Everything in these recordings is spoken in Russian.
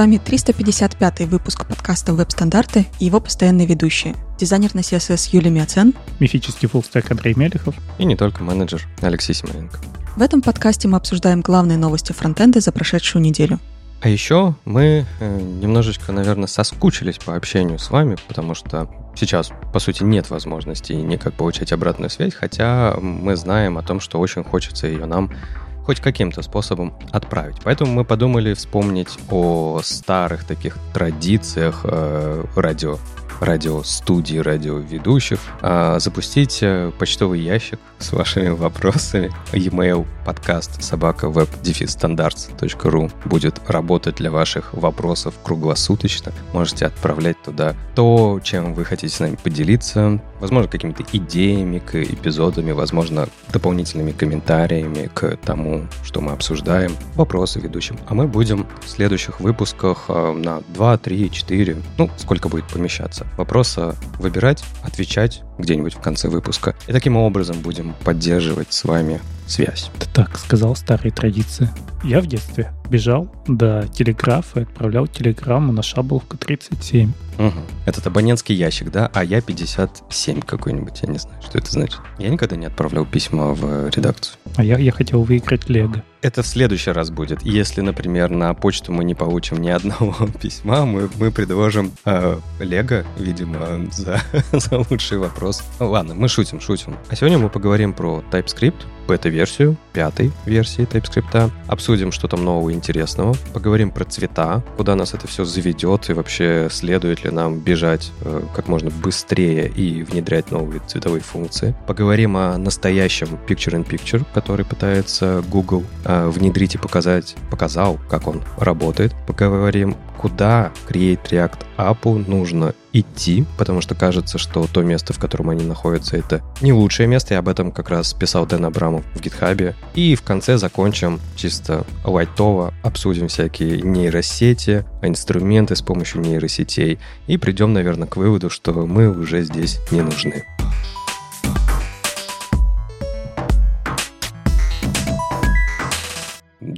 вами 355 выпуск подкаста «Веб-стандарты» и его постоянные ведущие. Дизайнер на CSS Юлия Миоцен. Мифический фуллстек Андрей Мелехов. И не только менеджер Алексей Симоненко. В этом подкасте мы обсуждаем главные новости фронтенда за прошедшую неделю. А еще мы э, немножечко, наверное, соскучились по общению с вами, потому что сейчас, по сути, нет возможности никак получать обратную связь, хотя мы знаем о том, что очень хочется ее нам хоть каким-то способом отправить. Поэтому мы подумали вспомнить о старых таких традициях э, радио радиостудии, радиоведущих, а, запустить почтовый ящик с вашими вопросами. E-mail подкаст собака веб стандарт.ру будет работать для ваших вопросов круглосуточно. Можете отправлять туда то, чем вы хотите с нами поделиться, возможно, какими-то идеями к эпизодами, возможно, дополнительными комментариями к тому, что мы обсуждаем, вопросы ведущим. А мы будем в следующих выпусках э, на 2, 3, 4, ну, сколько будет помещаться, вопроса выбирать, отвечать где-нибудь в конце выпуска. И таким образом будем поддерживать с вами связь. Ты так сказал, старые традиции. Я в детстве бежал до телеграфа и отправлял телеграмму на Шаболовку 37. Угу. Этот абонентский ящик, да? А я 57 какой-нибудь, я не знаю, что это значит. Я никогда не отправлял письма в редакцию. А я, я хотел выиграть Лего. Это в следующий раз будет. Если, например, на почту мы не получим ни одного письма, мы, мы предложим э, Лего, видимо, за, за лучший вопрос. Ну, ладно, мы шутим, шутим. А сегодня мы поговорим про TypeScript, бета-версию, пятой версии TypeScript. Обсудим, что там нового интересного. Поговорим про цвета, куда нас это все заведет и вообще следует ли нам бежать э, как можно быстрее и внедрять новые цветовые функции. Поговорим о настоящем Picture-in-Picture, который пытается Google э, внедрить и показать, показал, как он работает. Поговорим куда Create React App нужно идти, потому что кажется, что то место, в котором они находятся, это не лучшее место. Я об этом как раз писал Дэн Абрамов в гитхабе. И в конце закончим чисто лайтово, обсудим всякие нейросети, инструменты с помощью нейросетей и придем, наверное, к выводу, что мы уже здесь не нужны.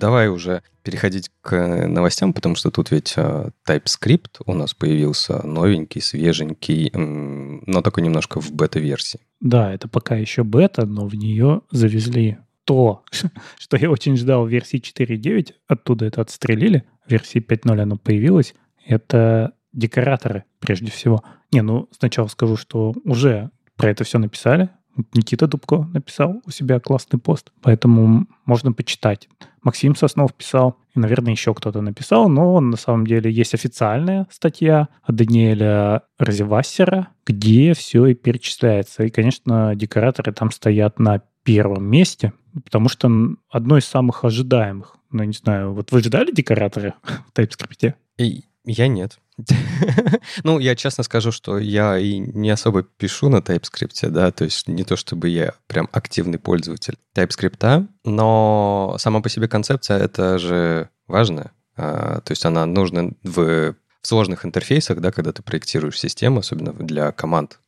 Давай уже переходить к новостям, потому что тут ведь э, TypeScript у нас появился новенький, свеженький, но такой немножко в бета-версии. Да, это пока еще бета, но в нее завезли то, что я очень ждал в версии 4.9, оттуда это отстрелили, в версии 5.0 оно появилось, это декораторы прежде всего. Не, ну сначала скажу, что уже про это все написали, Никита Дубко написал у себя классный пост, поэтому можно почитать. Максим Соснов писал, и, наверное, еще кто-то написал, но на самом деле есть официальная статья от Даниэля Розевассера, где все и перечисляется. И, конечно, декораторы там стоят на первом месте, потому что одно из самых ожидаемых. Ну, не знаю, вот вы ждали декораторы в TypeScript? И я нет. ну, я честно скажу, что я и не особо пишу на TypeScript, да, то есть не то чтобы я прям активный пользователь TypeScript, но сама по себе концепция это же важно. А, то есть она нужна в, сложных интерфейсах, да, когда ты проектируешь систему, особенно для команд,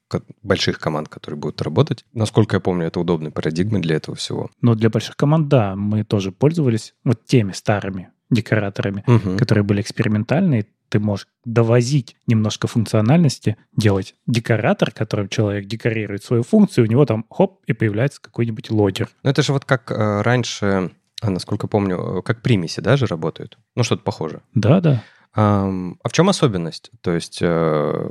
больших команд, которые будут работать. Насколько я помню, это удобная парадигма для этого всего. Но для больших команд, да, мы тоже пользовались вот теми старыми декораторами, угу. которые были экспериментальные ты можешь довозить немножко функциональности, делать декоратор, которым человек декорирует свою функцию, у него там хоп, и появляется какой-нибудь логер. Ну это же вот как э, раньше, а, насколько помню, как примеси, да, же работают? Ну что-то похоже. Да, да. А в чем особенность, то есть э,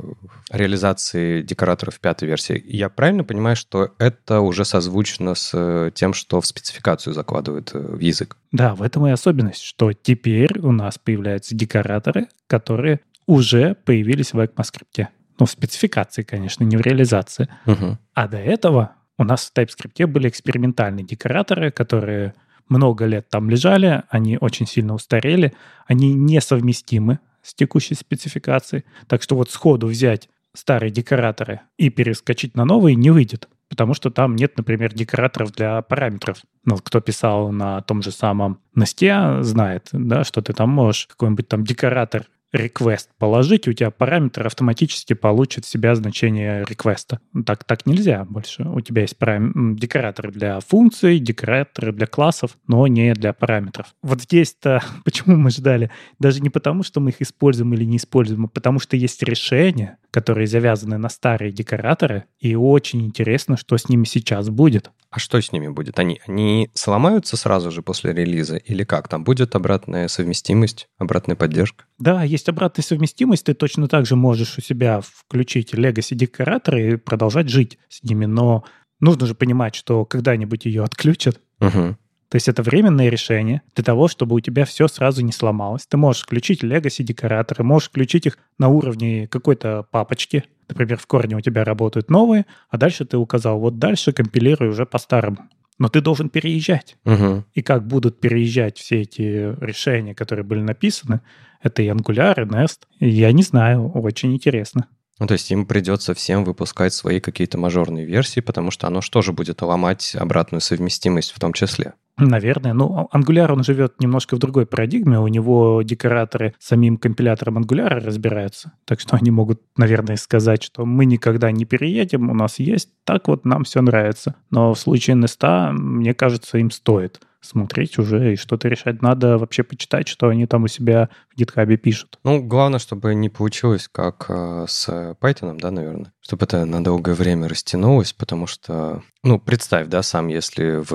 реализации декораторов пятой версии? Я правильно понимаю, что это уже созвучно с э, тем, что в спецификацию закладывают э, в язык? Да, в этом и особенность, что теперь у нас появляются декораторы, которые уже появились в ECMAScript. Ну, в спецификации, конечно, не в реализации. Угу. А до этого у нас в TypeScript были экспериментальные декораторы, которые много лет там лежали, они очень сильно устарели, они несовместимы с текущей спецификацией. Так что вот сходу взять старые декораторы и перескочить на новые не выйдет, потому что там нет, например, декораторов для параметров. Ну, кто писал на том же самом Насте, знает, да, что ты там можешь какой-нибудь там декоратор request положить, у тебя параметр автоматически получит в себя значение реквеста. Так, так нельзя больше. У тебя есть парам... декораторы для функций, декораторы для классов, но не для параметров. Вот здесь-то почему мы ждали? Даже не потому, что мы их используем или не используем, а потому что есть решения, которые завязаны на старые декораторы, и очень интересно, что с ними сейчас будет. А что с ними будет? Они, они сломаются сразу же после релиза или как? Там будет обратная совместимость, обратная поддержка? Да, есть обратная совместимость. Ты точно так же можешь у себя включить Legacy декораторы и продолжать жить с ними, но нужно же понимать, что когда-нибудь ее отключат. Угу. То есть это временное решение для того, чтобы у тебя все сразу не сломалось. Ты можешь включить Legacy декораторы, можешь включить их на уровне какой-то папочки. Например, в корне у тебя работают новые, а дальше ты указал, вот дальше компилируй уже по-старому. Но ты должен переезжать. Угу. И как будут переезжать все эти решения, которые были написаны, это и Angular, и Nest. Я не знаю, очень интересно. Ну, то есть им придется всем выпускать свои какие-то мажорные версии, потому что оно что же будет ломать обратную совместимость в том числе. Наверное. Ну, Angular, он живет немножко в другой парадигме. У него декораторы самим компилятором Angular разбираются. Так что они могут, наверное, сказать, что мы никогда не переедем, у нас есть, так вот нам все нравится. Но в случае Nest, мне кажется, им стоит смотреть уже и что-то решать. Надо вообще почитать, что они там у себя в GitHub пишут. Ну, главное, чтобы не получилось, как э, с Python, да, наверное, чтобы это на долгое время растянулось, потому что, ну, представь, да, сам, если в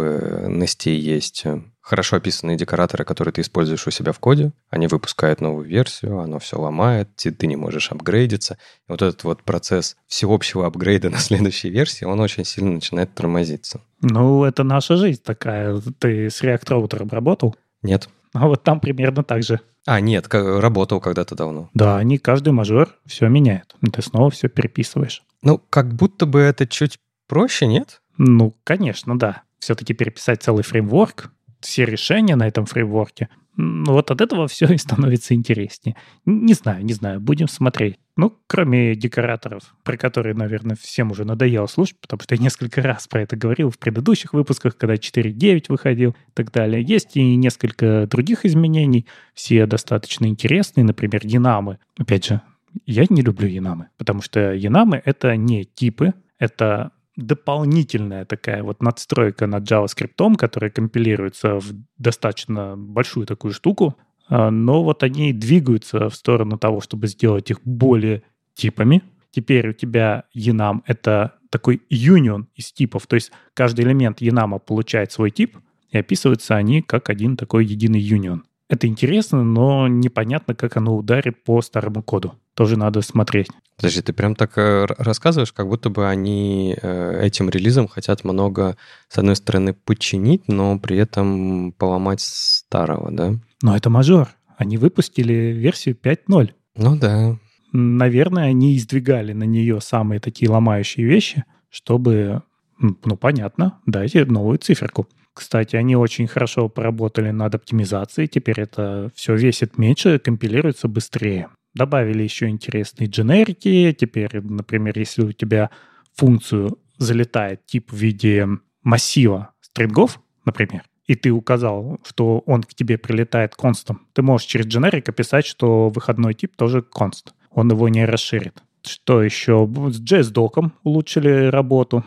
Nest есть э, хорошо описанные декораторы, которые ты используешь у себя в коде, они выпускают новую версию, оно все ломает, ты, ты не можешь апгрейдиться. И вот этот вот процесс всеобщего апгрейда на следующей версии, он очень сильно начинает тормозиться. Ну, это наша жизнь такая. Ты с React Router работал? Нет. А вот там примерно так же. А, нет, работал когда-то давно. Да, они каждый мажор все меняют. Ты снова все переписываешь. Ну, как будто бы это чуть проще, нет? Ну, конечно, да. Все-таки переписать целый фреймворк, все решения на этом фреймворке, вот от этого все и становится интереснее. Не знаю, не знаю, будем смотреть. Ну, кроме декораторов, про которые, наверное, всем уже надоело слушать, потому что я несколько раз про это говорил в предыдущих выпусках, когда 4.9 выходил и так далее. Есть и несколько других изменений, все достаточно интересные, например, динамы. Опять же, я не люблю янамы, потому что янамы — это не типы, это дополнительная такая вот надстройка над JavaScript, которая компилируется в достаточно большую такую штуку, а, но вот они двигаются в сторону того, чтобы сделать их более типами. Теперь у тебя enum — это такой union из типов, то есть каждый элемент enum получает свой тип, и описываются они как один такой единый union. Это интересно, но непонятно, как оно ударит по старому коду. Тоже надо смотреть. Подожди, ты прям так э, рассказываешь, как будто бы они э, этим релизом хотят много, с одной стороны, подчинить, но при этом поломать старого, да? Но это мажор. Они выпустили версию 5.0. Ну да. Наверное, они издвигали на нее самые такие ломающие вещи, чтобы, ну, понятно, дайте новую циферку. Кстати, они очень хорошо поработали над оптимизацией. Теперь это все весит меньше, компилируется быстрее. Добавили еще интересные дженерики. Теперь, например, если у тебя функцию залетает тип в виде массива стрингов, например, и ты указал, что он к тебе прилетает констом, ты можешь через дженерик описать, что выходной тип тоже конст. Он его не расширит. Что еще? С JS-доком улучшили работу.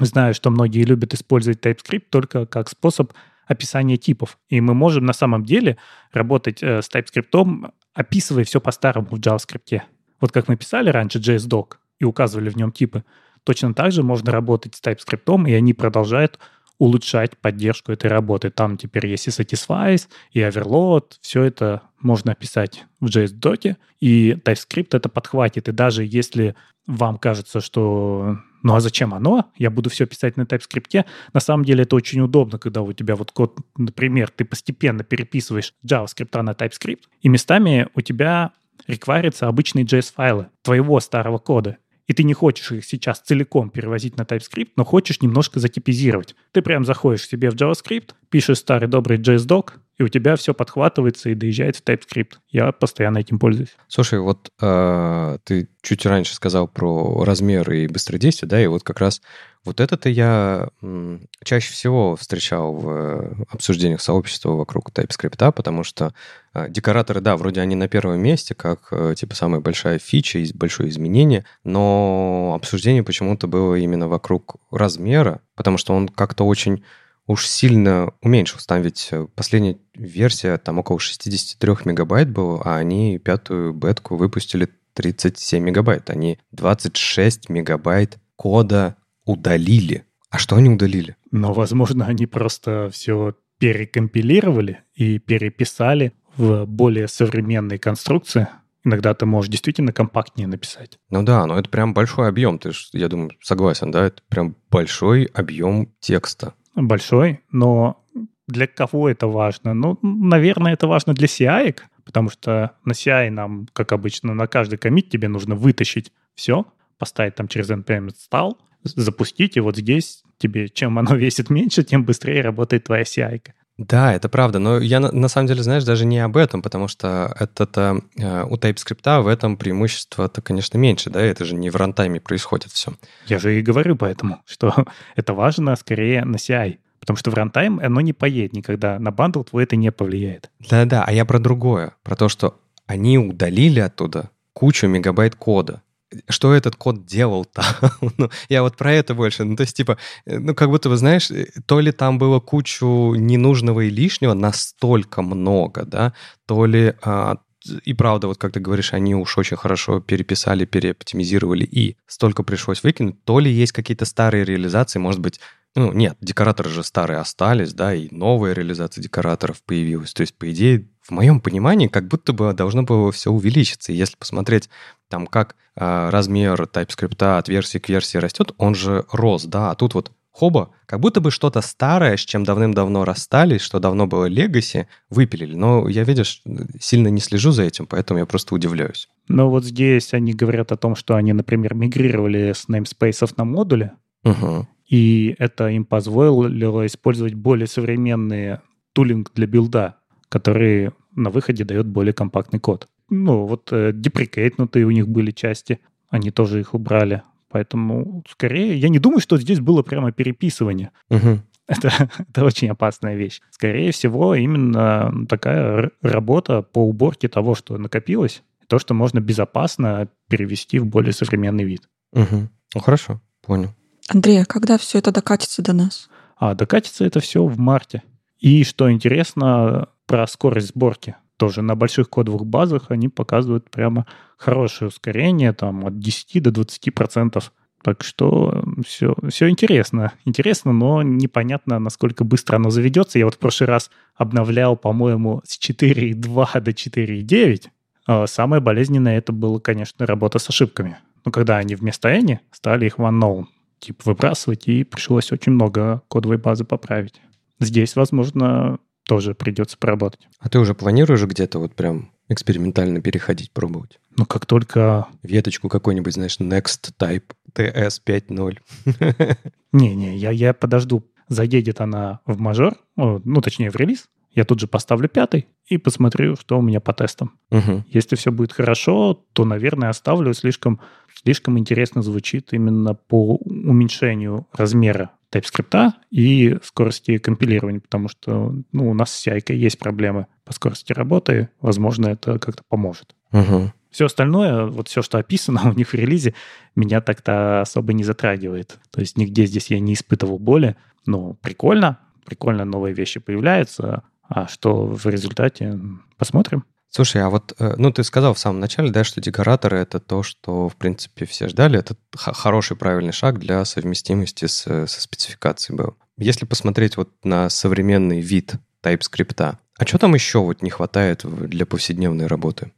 Знаю, что многие любят использовать TypeScript только как способ описания типов. И мы можем на самом деле работать э, с TypeScript, описывая все по-старому в JavaScript. Вот как мы писали раньше JS-doc и указывали в нем типы, точно так же можно работать с TypeScript, и они продолжают улучшать поддержку этой работы. Там теперь есть и Satisfies, и Overload. Все это можно описать в JS-доке, и TypeScript это подхватит. И даже если вам кажется, что ну а зачем оно? Я буду все писать на TypeScript. На самом деле это очень удобно, когда у тебя вот код, например, ты постепенно переписываешь JavaScript на TypeScript, и местами у тебя рекварятся обычные JS-файлы твоего старого кода. И ты не хочешь их сейчас целиком перевозить на TypeScript, но хочешь немножко затипизировать. Ты прям заходишь себе в JavaScript, пишешь старый добрый JS-док, и у тебя все подхватывается и доезжает в TypeScript. Я постоянно этим пользуюсь. Слушай, вот э, ты чуть раньше сказал про размеры и быстродействие, да, и вот как раз вот это-то я м, чаще всего встречал в э, обсуждениях сообщества вокруг TypeScript, потому что э, декораторы, да, вроде они на первом месте, как э, типа самая большая фича, большое изменение, но обсуждение почему-то было именно вокруг размера, потому что он как-то очень уж сильно уменьшился. Там ведь э, последняя версия, там около 63 мегабайт было, а они пятую бетку выпустили 37 мегабайт. Они 26 мегабайт кода удалили. А что они удалили? Но, возможно, они просто все перекомпилировали и переписали в более современные конструкции. Иногда ты можешь действительно компактнее написать. Ну да, но это прям большой объем. Ты, я думаю, согласен, да? Это прям большой объем текста большой, но для кого это важно? Ну, наверное, это важно для CI, потому что на CI нам, как обычно, на каждый коммит тебе нужно вытащить все, поставить там через npm install, запустить, и вот здесь тебе, чем оно весит меньше, тем быстрее работает твоя CI. Да, это правда, но я на, на самом деле, знаешь, даже не об этом, потому что это-то э, у TypeScript в этом преимущество-то, конечно, меньше, да, это же не в рантайме происходит все. Я же и говорю поэтому, что это важно скорее на CI, потому что в рантайм оно не поедет никогда, на бандл твой это не повлияет. Да-да, а я про другое, про то, что они удалили оттуда кучу мегабайт кода, что этот код делал-то? ну, я вот про это больше. Ну, то есть, типа, э, ну, как будто, вы знаешь, э, то ли там было кучу ненужного и лишнего настолько много, да, то ли а, и правда, вот как ты говоришь, они уж очень хорошо переписали, переоптимизировали, и столько пришлось выкинуть. То ли есть какие-то старые реализации, может быть, ну, нет, декораторы же старые остались, да, и новая реализация декораторов появилась. То есть, по идее, в моем понимании, как будто бы должно было все увеличиться. И если посмотреть там, как э, размер TypeScript от версии к версии растет, он же рос, да, а тут вот хоба, как будто бы что-то старое, с чем давным-давно расстались, что давно было легаси, выпилили. Но я, видишь, сильно не слежу за этим, поэтому я просто удивляюсь. Но вот здесь они говорят о том, что они, например, мигрировали с namespace на модули, угу. и это им позволило использовать более современные тулинг для билда, который на выходе дает более компактный код. Ну, вот э, деприкейтнутые у них были части, они тоже их убрали. Поэтому, скорее, я не думаю, что здесь было прямо переписывание. Угу. Это, это очень опасная вещь. Скорее всего, именно такая работа по уборке того, что накопилось, то, что можно безопасно перевести в более современный вид. Угу. Ну, хорошо, понял. Андрей, а когда все это докатится до нас? А докатится это все в марте. И что интересно про скорость сборки. Тоже на больших кодовых базах они показывают прямо хорошее ускорение, там от 10 до 20 процентов. Так что все, все интересно. Интересно, но непонятно, насколько быстро оно заведется. Я вот в прошлый раз обновлял, по-моему, с 4.2 до 4.9. А самое болезненное это было, конечно, работа с ошибками. Но когда они вместо any стали их в unknown типа выбрасывать, и пришлось очень много кодовой базы поправить. Здесь, возможно, тоже придется поработать. А ты уже планируешь где-то вот прям экспериментально переходить, пробовать? Ну, как только... Веточку какой-нибудь, знаешь, Next Type TS 5.0. Не-не, я, я подожду. Заедет она в мажор, ну, точнее, в релиз. Я тут же поставлю пятый и посмотрю, что у меня по тестам. Угу. Если все будет хорошо, то, наверное, оставлю. Слишком, слишком интересно звучит именно по уменьшению размера TypeScript и скорости компилирования, потому что ну, у нас с CI есть проблемы по скорости работы. Возможно, это как-то поможет. Угу. Все остальное, вот все, что описано у них в релизе, меня так-то особо не затрагивает. То есть нигде здесь я не испытывал боли. Но прикольно, прикольно новые вещи появляются. А что в результате, посмотрим. Слушай, а вот, э, ну, ты сказал в самом начале, да, что декораторы — это то, что, в принципе, все ждали. Это хороший, правильный шаг для совместимости с, со спецификацией был. Если посмотреть вот на современный вид TypeScript, а что там еще вот не хватает для повседневной работы?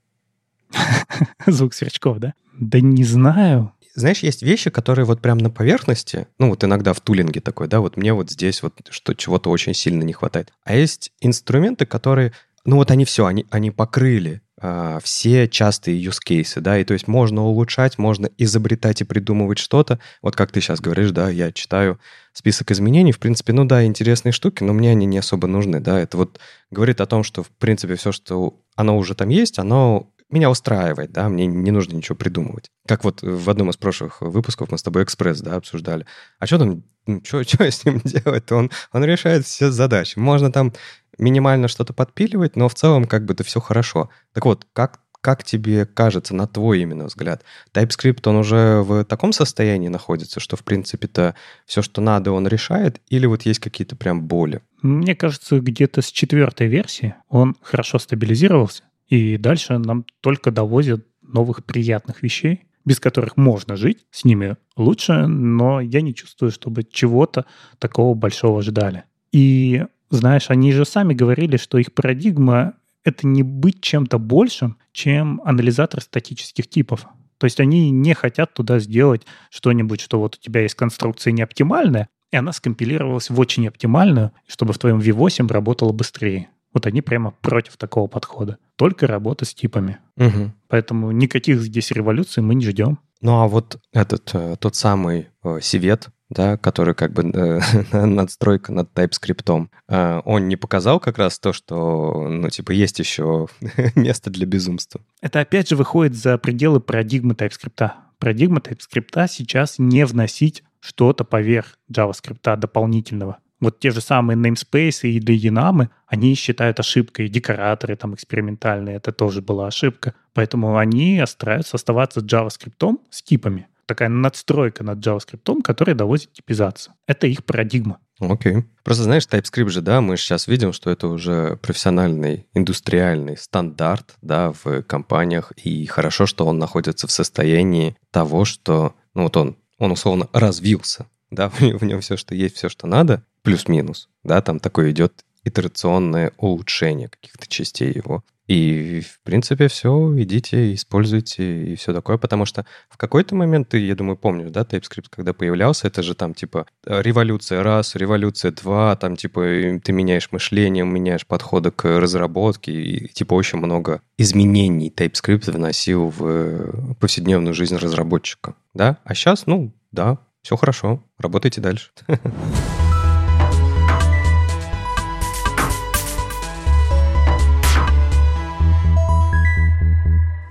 Звук сверчков, да? Да не знаю. Знаешь, есть вещи, которые вот прям на поверхности, ну вот иногда в тулинге такой, да, вот мне вот здесь вот что чего-то очень сильно не хватает. А есть инструменты, которые ну вот они все, они, они покрыли э, все частые use cases, да, и то есть можно улучшать, можно изобретать и придумывать что-то. Вот как ты сейчас говоришь, да, я читаю список изменений, в принципе, ну да, интересные штуки, но мне они не особо нужны, да, это вот говорит о том, что, в принципе, все, что оно уже там есть, оно меня устраивает, да, мне не нужно ничего придумывать. Как вот в одном из прошлых выпусков мы с тобой экспресс, да, обсуждали. А что там, ну, что, что с ним делать? Он, он решает все задачи. Можно там минимально что-то подпиливать, но в целом как бы это все хорошо. Так вот, как как тебе кажется, на твой именно взгляд, TypeScript, он уже в таком состоянии находится, что, в принципе-то, все, что надо, он решает, или вот есть какие-то прям боли? Мне кажется, где-то с четвертой версии он хорошо стабилизировался, и дальше нам только довозят новых приятных вещей, без которых можно жить, с ними лучше, но я не чувствую, чтобы чего-то такого большого ждали. И знаешь, они же сами говорили, что их парадигма это не быть чем-то большим, чем анализатор статических типов. То есть они не хотят туда сделать что-нибудь, что вот у тебя есть конструкция неоптимальная, и она скомпилировалась в очень оптимальную, чтобы в твоем V8 работала быстрее. Вот они прямо против такого подхода. Только работа с типами. Угу. Поэтому никаких здесь революций мы не ждем. Ну а вот этот, э, тот самый э, Сивет, да, который как бы э, надстройка над TypeScript, э, он не показал как раз то, что, ну, типа, есть еще место для безумства. Это опять же выходит за пределы парадигмы TypeScript. Парадигма TypeScript сейчас не вносить что-то поверх JavaScript дополнительного. Вот те же самые namespace и динамы, они считают ошибкой. Декораторы там экспериментальные, это тоже была ошибка. Поэтому они стараются оставаться JavaScript с типами такая надстройка над JavaScript, которая доводит типизацию. Это их парадигма. Окей. Okay. Просто знаешь, TypeScript же, да, мы сейчас видим, что это уже профессиональный, индустриальный стандарт, да, в компаниях, и хорошо, что он находится в состоянии того, что, ну вот он, он условно развился, да, в нем все, что есть, все, что надо, плюс-минус, да, там такое идет итерационное улучшение каких-то частей его. И, в принципе, все, идите, используйте и все такое, потому что в какой-то момент, ты, я думаю, помнишь, да, TypeScript, когда появлялся, это же там, типа, революция раз, революция два, там, типа, ты меняешь мышление, меняешь подходы к разработке, и, типа, очень много изменений TypeScript вносил в повседневную жизнь разработчика, да? А сейчас, ну, да, все хорошо, работайте дальше.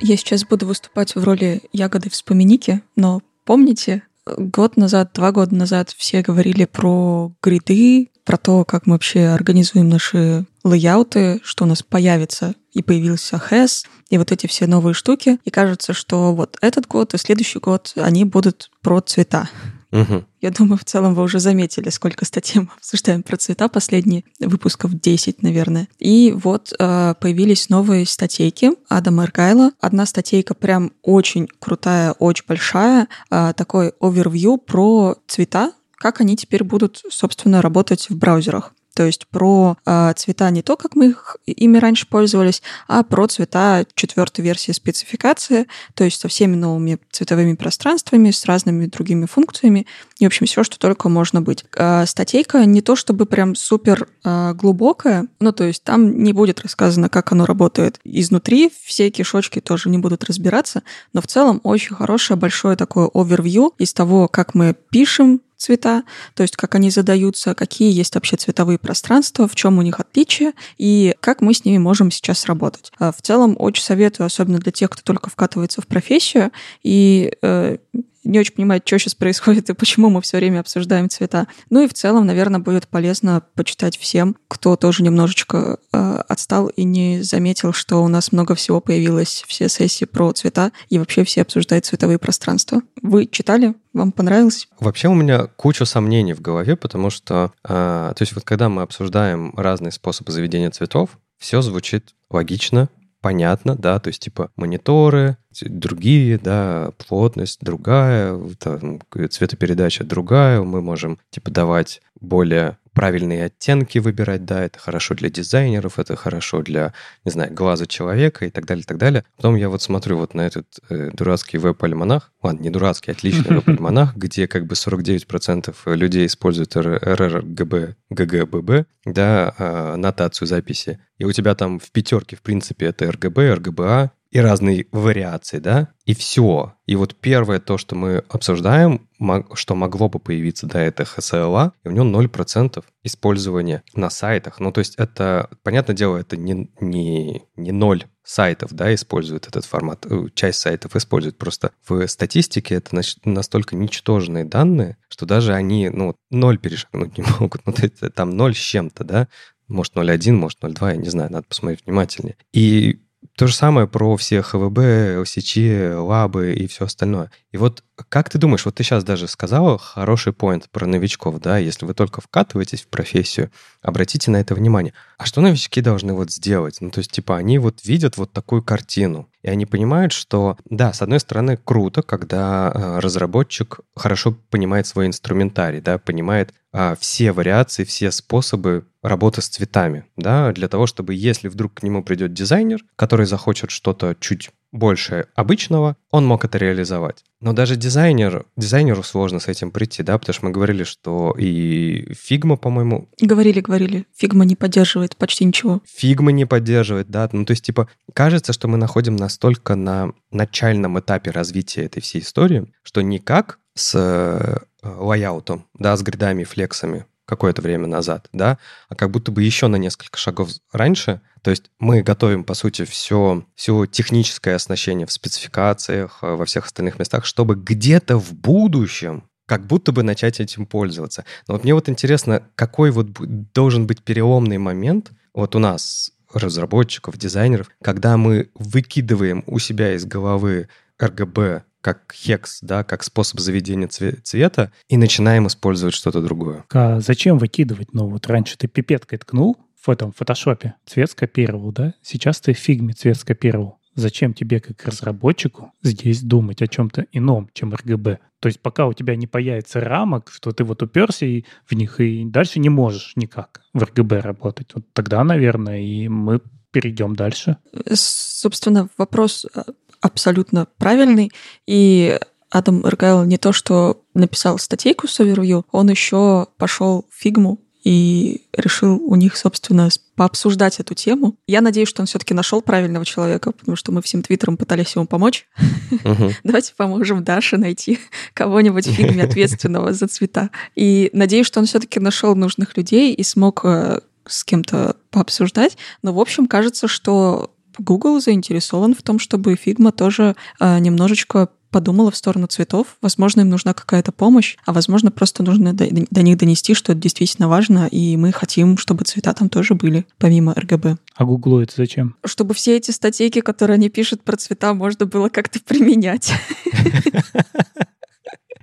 Я сейчас буду выступать в роли ягоды вспоминики, но помните, год назад, два года назад все говорили про гриды, про то, как мы вообще организуем наши лейауты, что у нас появится и появился HES, и вот эти все новые штуки. И кажется, что вот этот год и следующий год, они будут про цвета. Угу. Я думаю, в целом вы уже заметили, сколько статей мы обсуждаем про цвета последние, выпусков 10, наверное. И вот э, появились новые статейки Адама Эргайла. Одна статейка прям очень крутая, очень большая, э, такой овервью про цвета, как они теперь будут, собственно, работать в браузерах то есть про э, цвета не то, как мы их, ими раньше пользовались, а про цвета четвертой версии спецификации, то есть со всеми новыми цветовыми пространствами, с разными другими функциями, и, в общем, все, что только можно быть. Э, статейка не то чтобы прям супер э, глубокая, ну, то есть там не будет рассказано, как оно работает изнутри, все кишочки тоже не будут разбираться, но в целом очень хорошее большое такое овервью из того, как мы пишем, цвета, то есть как они задаются, какие есть вообще цветовые пространства, в чем у них отличие и как мы с ними можем сейчас работать. А в целом очень советую, особенно для тех, кто только вкатывается в профессию и э, не очень понимает, что сейчас происходит и почему мы все время обсуждаем цвета. Ну и в целом, наверное, будет полезно почитать всем, кто тоже немножечко э, отстал и не заметил, что у нас много всего появилось, все сессии про цвета, и вообще все обсуждают цветовые пространства. Вы читали? Вам понравилось? Вообще у меня куча сомнений в голове, потому что, э, то есть вот когда мы обсуждаем разные способы заведения цветов, все звучит логично, понятно, да, то есть типа мониторы, другие, да, плотность другая, там, цветопередача другая, мы можем типа давать более правильные оттенки выбирать, да, это хорошо для дизайнеров, это хорошо для, не знаю, глаза человека и так далее, и так далее. Потом я вот смотрю вот на этот э, дурацкий веб-альманах, ладно, не дурацкий, отличный веб-альманах, где как бы 49% людей используют GGBB, да, э, нотацию записи, и у тебя там в пятерке, в принципе, это RGB, RGBA, и разные вариации, да, и все. И вот первое то, что мы обсуждаем, что могло бы появиться, да, это HSLA, и у него 0% использования на сайтах. Ну, то есть это, понятное дело, это не, не, не 0 сайтов, да, используют этот формат, э, часть сайтов используют. Просто в статистике это настолько ничтожные данные, что даже они, ну, 0 перешагнуть не могут. Ну, там 0 с чем-то, да, может 0.1, может 0.2, я не знаю, надо посмотреть внимательнее. И то же самое про все ХВБ, ОСЧ, лабы и все остальное. И вот как ты думаешь, вот ты сейчас даже сказала хороший поинт про новичков, да, если вы только вкатываетесь в профессию, обратите на это внимание. А что новички должны вот сделать? Ну, то есть, типа, они вот видят вот такую картину, и они понимают, что, да, с одной стороны, круто, когда э, разработчик хорошо понимает свой инструментарий, да, понимает а, все вариации, все способы работы с цветами, да, для того, чтобы если вдруг к нему придет дизайнер, который захочет что-то чуть больше обычного, он мог это реализовать. Но даже дизайнер, дизайнеру сложно с этим прийти, да, потому что мы говорили, что и Figma, по-моему... Говорили, говорили. Figma не поддерживает почти ничего. Figma не поддерживает, да. Ну, то есть, типа, кажется, что мы находим настолько на начальном этапе развития этой всей истории, что никак с э, лайаутом, да, с гридами флексами какое-то время назад, да, а как будто бы еще на несколько шагов раньше. То есть мы готовим, по сути, все, все техническое оснащение в спецификациях, э, во всех остальных местах, чтобы где-то в будущем как будто бы начать этим пользоваться. Но вот мне вот интересно, какой вот должен быть переломный момент вот у нас, разработчиков, дизайнеров, когда мы выкидываем у себя из головы RGB как хекс, да, как способ заведения цвета, и начинаем использовать что-то другое. А зачем выкидывать? Ну, вот раньше ты пипеткой ткнул в этом фотошопе, цвет скопировал, да? Сейчас ты в фигме цвет скопировал. Зачем тебе, как разработчику, здесь думать о чем-то ином, чем RGB? То есть пока у тебя не появится рамок, что ты вот уперся и в них и дальше не можешь никак в RGB работать. Вот тогда, наверное, и мы перейдем дальше. Собственно, вопрос а, абсолютно правильный. И Адам Эргайл не то, что написал статейку с Overview, он еще пошел в фигму и решил у них, собственно, пообсуждать эту тему. Я надеюсь, что он все-таки нашел правильного человека, потому что мы всем твиттером пытались ему помочь. Давайте поможем Даше найти кого-нибудь в фильме ответственного за цвета. И надеюсь, что он все-таки нашел нужных людей и смог э, с кем-то пообсуждать. Но, в общем, кажется, что Google заинтересован в том, чтобы Figma тоже э, немножечко подумала в сторону цветов. Возможно, им нужна какая-то помощь, а возможно, просто нужно до, до них донести, что это действительно важно, и мы хотим, чтобы цвета там тоже были, помимо RGB. А Google это зачем? Чтобы все эти статейки, которые они пишут про цвета, можно было как-то применять.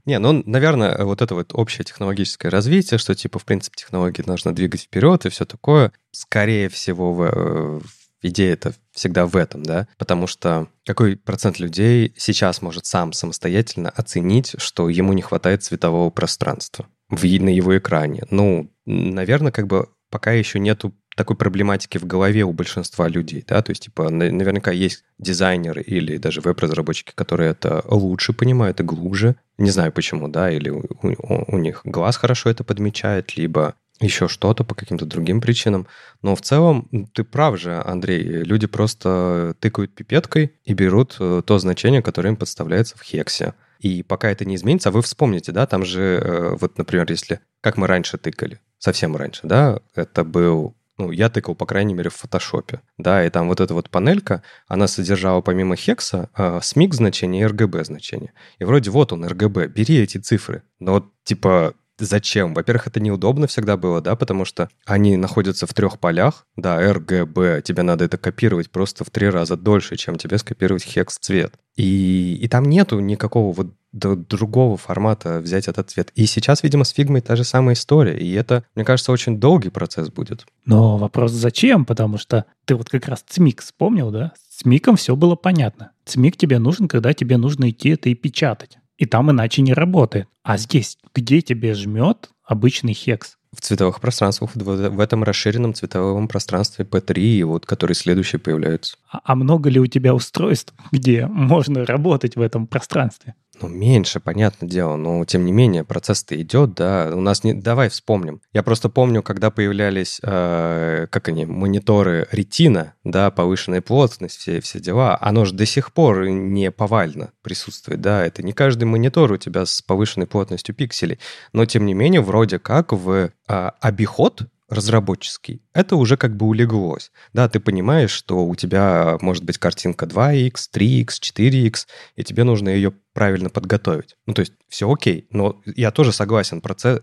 Не, ну, наверное, вот это вот общее технологическое развитие, что, типа, в принципе, технологии нужно двигать вперед и все такое, скорее всего, в, э, идея это всегда в этом, да, потому что какой процент людей сейчас может сам самостоятельно оценить, что ему не хватает цветового пространства в, на его экране? Ну, наверное, как бы пока еще нету такой проблематики в голове у большинства людей, да, то есть, типа, наверняка есть дизайнеры или даже веб-разработчики, которые это лучше понимают и глубже, не знаю почему, да, или у, у, у них глаз хорошо это подмечает, либо еще что-то по каким-то другим причинам. Но в целом ты прав же, Андрей. Люди просто тыкают пипеткой и берут э, то значение, которое им подставляется в хексе. И пока это не изменится, а вы вспомните, да, там же, э, вот, например, если, как мы раньше тыкали, совсем раньше, да, это был ну, я тыкал, по крайней мере, в фотошопе, да, и там вот эта вот панелька, она содержала помимо хекса э, SMIC значение и RGB значение. И вроде вот он, RGB, бери эти цифры. Но вот, типа, Зачем? Во-первых, это неудобно всегда было, да, потому что они находятся в трех полях, да, RGB, тебе надо это копировать просто в три раза дольше, чем тебе скопировать хекс цвет. И, и там нету никакого вот другого формата взять этот цвет. И сейчас, видимо, с фигмой та же самая история. И это, мне кажется, очень долгий процесс будет. Но вопрос зачем? Потому что ты вот как раз ЦМИК вспомнил, да? С ЦМИКом все было понятно. ЦМИК тебе нужен, когда тебе нужно идти это и печатать и там иначе не работает. А здесь, где тебе жмет обычный хекс? в цветовых пространствах, в, этом расширенном цветовом пространстве P3, вот, которые следующие появляются. А, а много ли у тебя устройств, где можно работать в этом пространстве? Ну, меньше, понятное дело, но тем не менее процесс-то идет, да. У нас не... Давай вспомним. Я просто помню, когда появлялись, э, как они, мониторы ретина, да, повышенная плотность, все, все дела, оно же до сих пор не повально присутствует, да. Это не каждый монитор у тебя с повышенной плотностью пикселей, но тем не менее вроде как в э, обиход разработческий, это уже как бы улеглось. Да, ты понимаешь, что у тебя может быть картинка 2x, 3x, 4x, и тебе нужно ее правильно подготовить. Ну, то есть все окей, но я тоже согласен, процесс,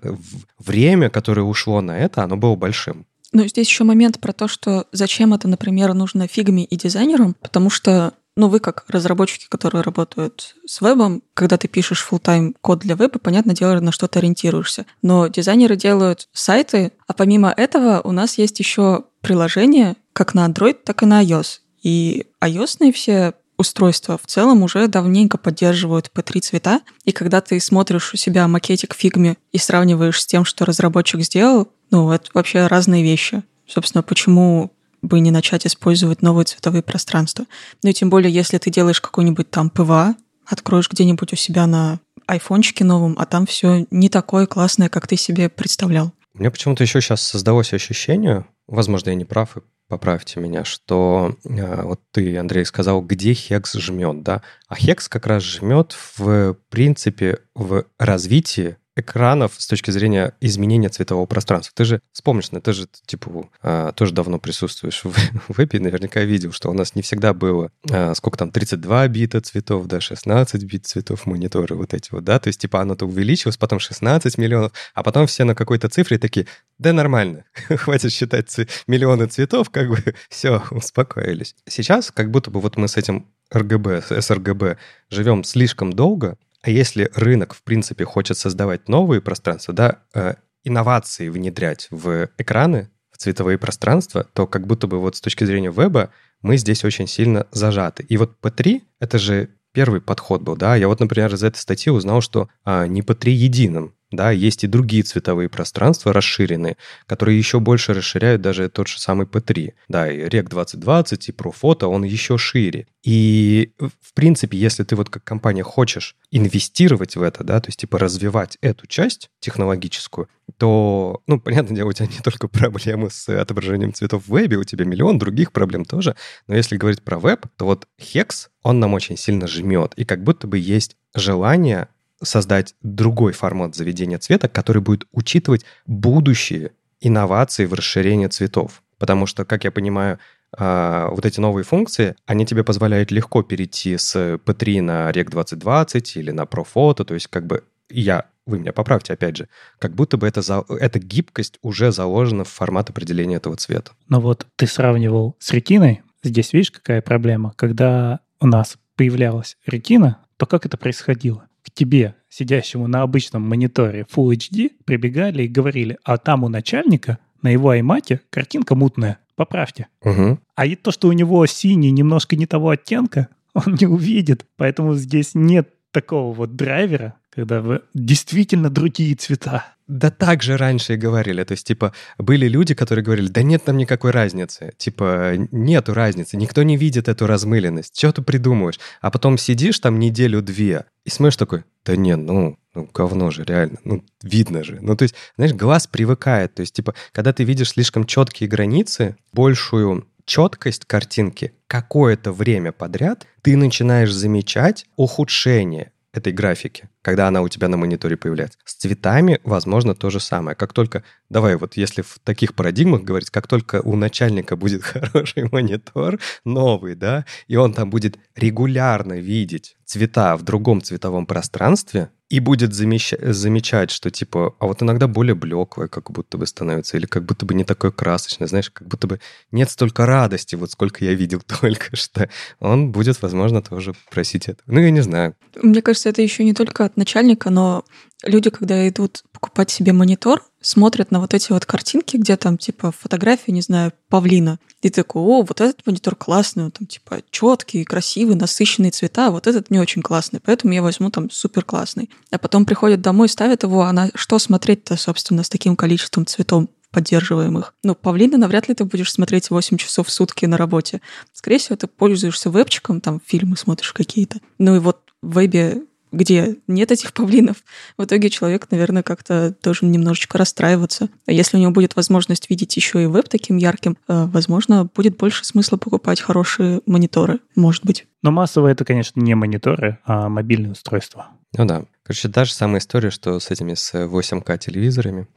время, которое ушло на это, оно было большим. Ну, здесь еще момент про то, что зачем это, например, нужно фигме и дизайнерам, потому что ну, вы как разработчики, которые работают с вебом, когда ты пишешь full-time код для веба, понятное дело, на что ты ориентируешься. Но дизайнеры делают сайты, а помимо этого у нас есть еще приложения как на Android, так и на iOS. И iOS все устройства в целом уже давненько поддерживают P3 цвета, и когда ты смотришь у себя макетик в фигме и сравниваешь с тем, что разработчик сделал, ну, это вообще разные вещи. Собственно, почему бы не начать использовать новые цветовые пространства. Ну и тем более, если ты делаешь какой-нибудь там PWA, откроешь где-нибудь у себя на айфончике новом, а там все не такое классное, как ты себе представлял. Меня почему-то еще сейчас создалось ощущение, возможно, я не прав, и поправьте меня, что э, вот ты, Андрей, сказал, где hex жмет, да? А хекс как раз жмет в принципе в развитии экранов с точки зрения изменения цветового пространства. Ты же вспомнишь, ну, ты же, типа, а, тоже давно присутствуешь в, вебе, наверняка видел, что у нас не всегда было, а, сколько там, 32 бита цветов, да, 16 бит цветов мониторы вот эти вот, да, то есть, типа, оно-то увеличилось, потом 16 миллионов, а потом все на какой-то цифре такие, да нормально, хватит считать ц... миллионы цветов, как бы все, успокоились. Сейчас как будто бы вот мы с этим РГБ, с РГБ живем слишком долго, а если рынок, в принципе, хочет создавать новые пространства, да, э, инновации внедрять в экраны, в цветовые пространства, то как будто бы вот с точки зрения веба мы здесь очень сильно зажаты. И вот P3 — это же первый подход был, да. Я вот, например, из этой статьи узнал, что а, не P3 единым, да, есть и другие цветовые пространства расширенные, которые еще больше расширяют даже тот же самый P3. Да, и REC 2020, и ProFoto, он еще шире. И, в принципе, если ты вот как компания хочешь инвестировать в это, да, то есть типа развивать эту часть технологическую, то, ну, понятное дело, у тебя не только проблемы с отображением цветов в вебе, у тебя миллион других проблем тоже. Но если говорить про веб, то вот Hex, он нам очень сильно жмет. И как будто бы есть желание создать другой формат заведения цвета, который будет учитывать будущие инновации в расширении цветов. Потому что, как я понимаю, а, вот эти новые функции, они тебе позволяют легко перейти с P3 на Rec 2020 или на ProPhoto, то есть как бы я, вы меня поправьте опять же, как будто бы это, за, эта гибкость уже заложена в формат определения этого цвета. Но вот ты сравнивал с ретиной, здесь видишь, какая проблема? Когда у нас появлялась ретина, то как это происходило? к тебе, сидящему на обычном мониторе Full HD, прибегали и говорили, а там у начальника на его аймаке картинка мутная, поправьте. Угу. А и то, что у него синий немножко не того оттенка, он не увидит. Поэтому здесь нет такого вот драйвера, когда вы действительно другие цвета. Да так же раньше и говорили. То есть, типа, были люди, которые говорили, да нет там никакой разницы. Типа, нету разницы, никто не видит эту размыленность. Что ты придумываешь? А потом сидишь там неделю-две и смотришь такой, да нет, ну, ну, говно же, реально. Ну, видно же. Ну, то есть, знаешь, глаз привыкает. То есть, типа, когда ты видишь слишком четкие границы, большую четкость картинки какое-то время подряд, ты начинаешь замечать ухудшение этой графики, когда она у тебя на мониторе появляется. С цветами, возможно, то же самое. Как только, давай вот если в таких парадигмах говорить, как только у начальника будет хороший монитор, новый, да, и он там будет регулярно видеть цвета в другом цветовом пространстве, и будет замещ... замечать, что типа, а вот иногда более блеклое как будто бы становится, или как будто бы не такое красочное, знаешь, как будто бы нет столько радости, вот сколько я видел только что. Он будет, возможно, тоже просить это. Ну, я не знаю. Мне кажется, это еще не только от начальника, но люди, когда идут покупать себе монитор, смотрят на вот эти вот картинки, где там, типа, фотография, не знаю, павлина, и такой, о, вот этот монитор классный, он там, типа, четкий, красивый, насыщенные цвета, а вот этот не очень классный, поэтому я возьму там супер классный. А потом приходят домой, ставят его, а на что смотреть-то, собственно, с таким количеством цветов? поддерживаемых. Ну, павлина навряд ли ты будешь смотреть 8 часов в сутки на работе. Скорее всего, ты пользуешься вебчиком, там фильмы смотришь какие-то. Ну и вот в вебе где нет этих павлинов, в итоге человек, наверное, как-то должен немножечко расстраиваться. Если у него будет возможность видеть еще и веб таким ярким, э, возможно, будет больше смысла покупать хорошие мониторы, может быть. Но массово это, конечно, не мониторы, а мобильные устройства. Ну да. Короче, та же самая история, что с этими с 8К телевизорами.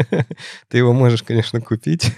Ты его можешь, конечно, купить,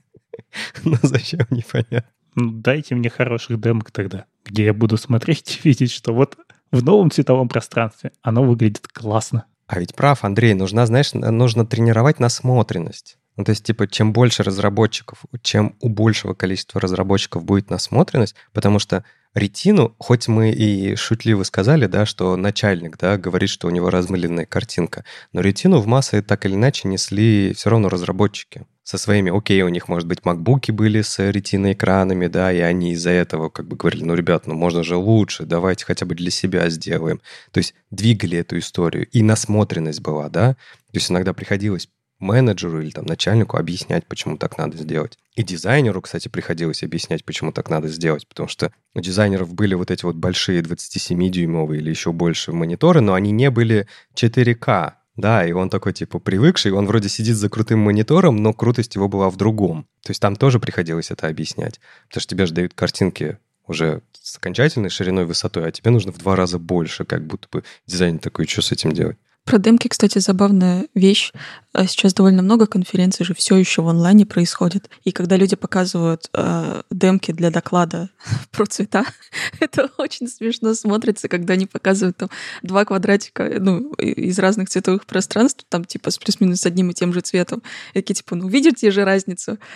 но зачем, непонятно. Ну, дайте мне хороших демок тогда, где я буду смотреть и видеть, что вот в новом цветовом пространстве. Оно выглядит классно. А ведь прав, Андрей, нужна, знаешь, нужно тренировать насмотренность. Ну, то есть, типа, чем больше разработчиков, чем у большего количества разработчиков будет насмотренность, потому что ретину, хоть мы и шутливо сказали, да, что начальник, да, говорит, что у него размыленная картинка, но ретину в массы так или иначе несли все равно разработчики со своими, окей, у них, может быть, макбуки были с ретиноэкранами, да, и они из-за этого как бы говорили, ну, ребят, ну, можно же лучше, давайте хотя бы для себя сделаем. То есть двигали эту историю, и насмотренность была, да, то есть иногда приходилось менеджеру или там начальнику объяснять, почему так надо сделать. И дизайнеру, кстати, приходилось объяснять, почему так надо сделать, потому что у дизайнеров были вот эти вот большие 27-дюймовые или еще больше мониторы, но они не были 4К, да, и он такой, типа, привыкший, он вроде сидит за крутым монитором, но крутость его была в другом. То есть там тоже приходилось это объяснять. Потому что тебе же дают картинки уже с окончательной шириной высотой, а тебе нужно в два раза больше, как будто бы дизайн такой, что с этим делать? Про демки, кстати, забавная вещь. А сейчас довольно много конференций же все еще в онлайне происходит. И когда люди показывают э, демки для доклада про цвета, это очень смешно смотрится, когда они показывают там два квадратика ну, из разных цветовых пространств, там типа с плюс-минус одним и тем же цветом. И такие типа, ну видите же разницу?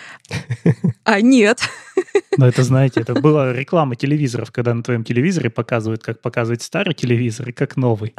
А нет. Но это, знаете, это была реклама телевизоров, когда на твоем телевизоре показывают, как показывать старый телевизор и как новый.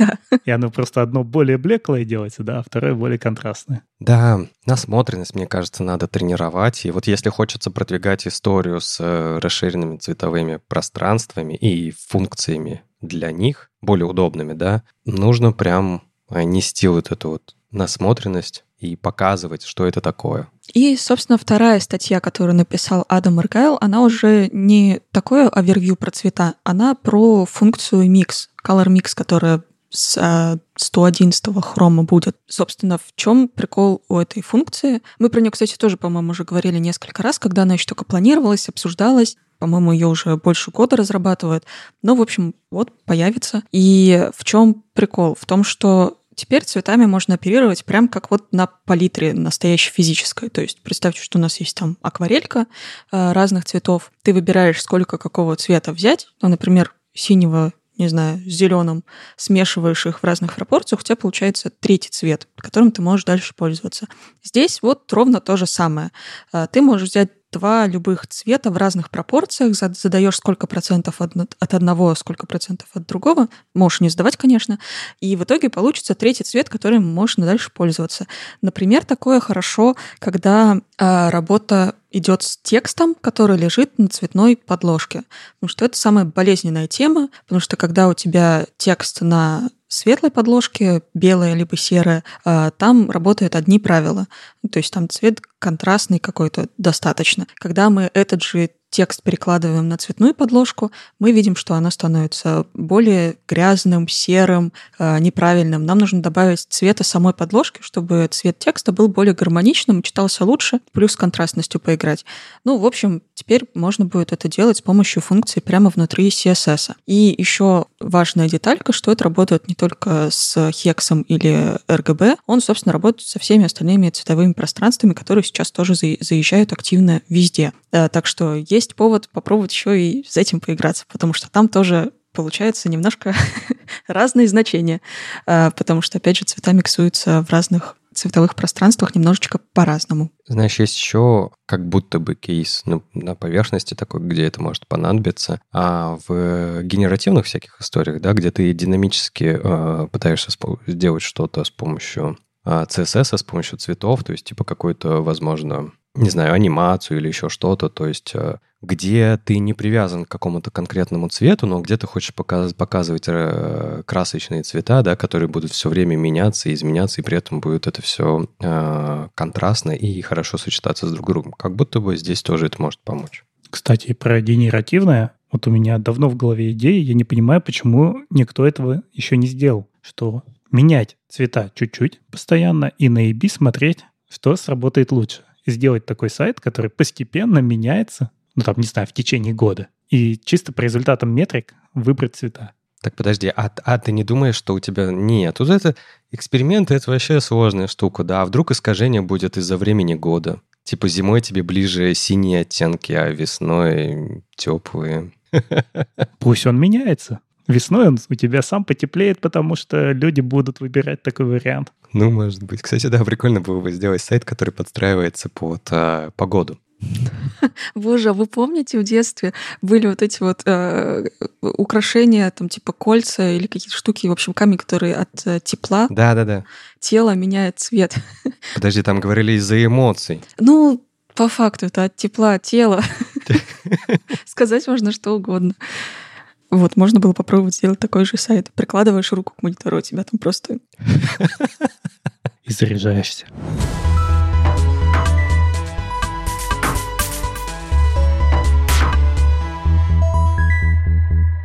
Да. И оно просто одно более блеклое делается, да, а второе более контрастное. Да, насмотренность, мне кажется, надо тренировать. И вот если хочется продвигать историю с э, расширенными цветовыми пространствами и функциями для них, более удобными, да, нужно прям э, нести вот эту вот насмотренность и показывать, что это такое. И, собственно, вторая статья, которую написал Адам Аргайл, она уже не такое овервью про цвета, она про функцию mix, color mix, которая с 111 а, хрома будет. Собственно, в чем прикол у этой функции? Мы про нее, кстати, тоже, по-моему, уже говорили несколько раз, когда она еще только планировалась, обсуждалась. По-моему, ее уже больше года разрабатывают. Но, в общем, вот появится. И в чем прикол? В том, что теперь цветами можно оперировать прям как вот на палитре настоящей физической. То есть представьте, что у нас есть там акварелька э, разных цветов. Ты выбираешь, сколько какого цвета взять. Ну, например, синего не знаю, с зеленым, смешиваешь их в разных пропорциях, у тебя получается третий цвет, которым ты можешь дальше пользоваться. Здесь вот ровно то же самое. А, ты можешь взять два любых цвета в разных пропорциях, задаешь сколько процентов от одного, сколько процентов от другого, можешь не сдавать, конечно, и в итоге получится третий цвет, которым можно дальше пользоваться. Например, такое хорошо, когда э, работа идет с текстом, который лежит на цветной подложке. Потому что это самая болезненная тема, потому что когда у тебя текст на светлой подложке, белая либо серая, а, там работают одни правила. То есть там цвет контрастный какой-то достаточно. Когда мы этот же текст перекладываем на цветную подложку, мы видим, что оно становится более грязным, серым, э, неправильным. Нам нужно добавить цвета самой подложки, чтобы цвет текста был более гармоничным, читался лучше, плюс контрастностью поиграть. Ну, в общем, теперь можно будет это делать с помощью функции прямо внутри CSS. И еще важная деталька, что это работает не только с хексом или RGB, он, собственно, работает со всеми остальными цветовыми пространствами, которые сейчас тоже заезжают активно везде. Э, так что есть есть повод попробовать еще и с этим поиграться, потому что там тоже получается немножко разные значения, а, потому что, опять же, цвета миксуются в разных цветовых пространствах немножечко по-разному. Знаешь, есть еще как будто бы кейс ну, на поверхности такой, где это может понадобиться, а в генеративных всяких историях, да, где ты динамически э, пытаешься сделать что-то с помощью CSS с помощью цветов, то есть типа какой-то, возможно, не знаю, анимацию или еще что-то, то есть э, где ты не привязан к какому-то конкретному цвету, но где ты хочешь показ- показывать э, красочные цвета, да, которые будут все время меняться и изменяться, и при этом будет это все э, контрастно и хорошо сочетаться с друг другом. Как будто бы здесь тоже это может помочь. Кстати, про генеративное. Вот у меня давно в голове идея, я не понимаю, почему никто этого еще не сделал. Что менять цвета чуть-чуть постоянно и на EB смотреть, что сработает лучше сделать такой сайт, который постепенно меняется, ну там, не знаю, в течение года, и чисто по результатам метрик выбрать цвета. Так подожди, а, а ты не думаешь, что у тебя нет? Вот это эксперименты, это вообще сложная штука, да? А вдруг искажение будет из-за времени года? Типа зимой тебе ближе синие оттенки, а весной теплые. Пусть он меняется. Весной он у тебя сам потеплеет, потому что люди будут выбирать такой вариант. Ну, может быть. Кстати, да, прикольно было бы сделать сайт, который подстраивается под а, погоду. Боже, а вы помните в детстве были вот эти вот э, украшения, там типа кольца или какие-то штуки, в общем, камни, которые от э, тепла Да, да, да. тело меняет цвет. Подожди, там говорили из-за эмоций. Ну, по факту это от тепла тела. Сказать можно что угодно. Вот, можно было попробовать сделать такой же сайт. Прикладываешь руку к монитору, у тебя там просто... И заряжаешься.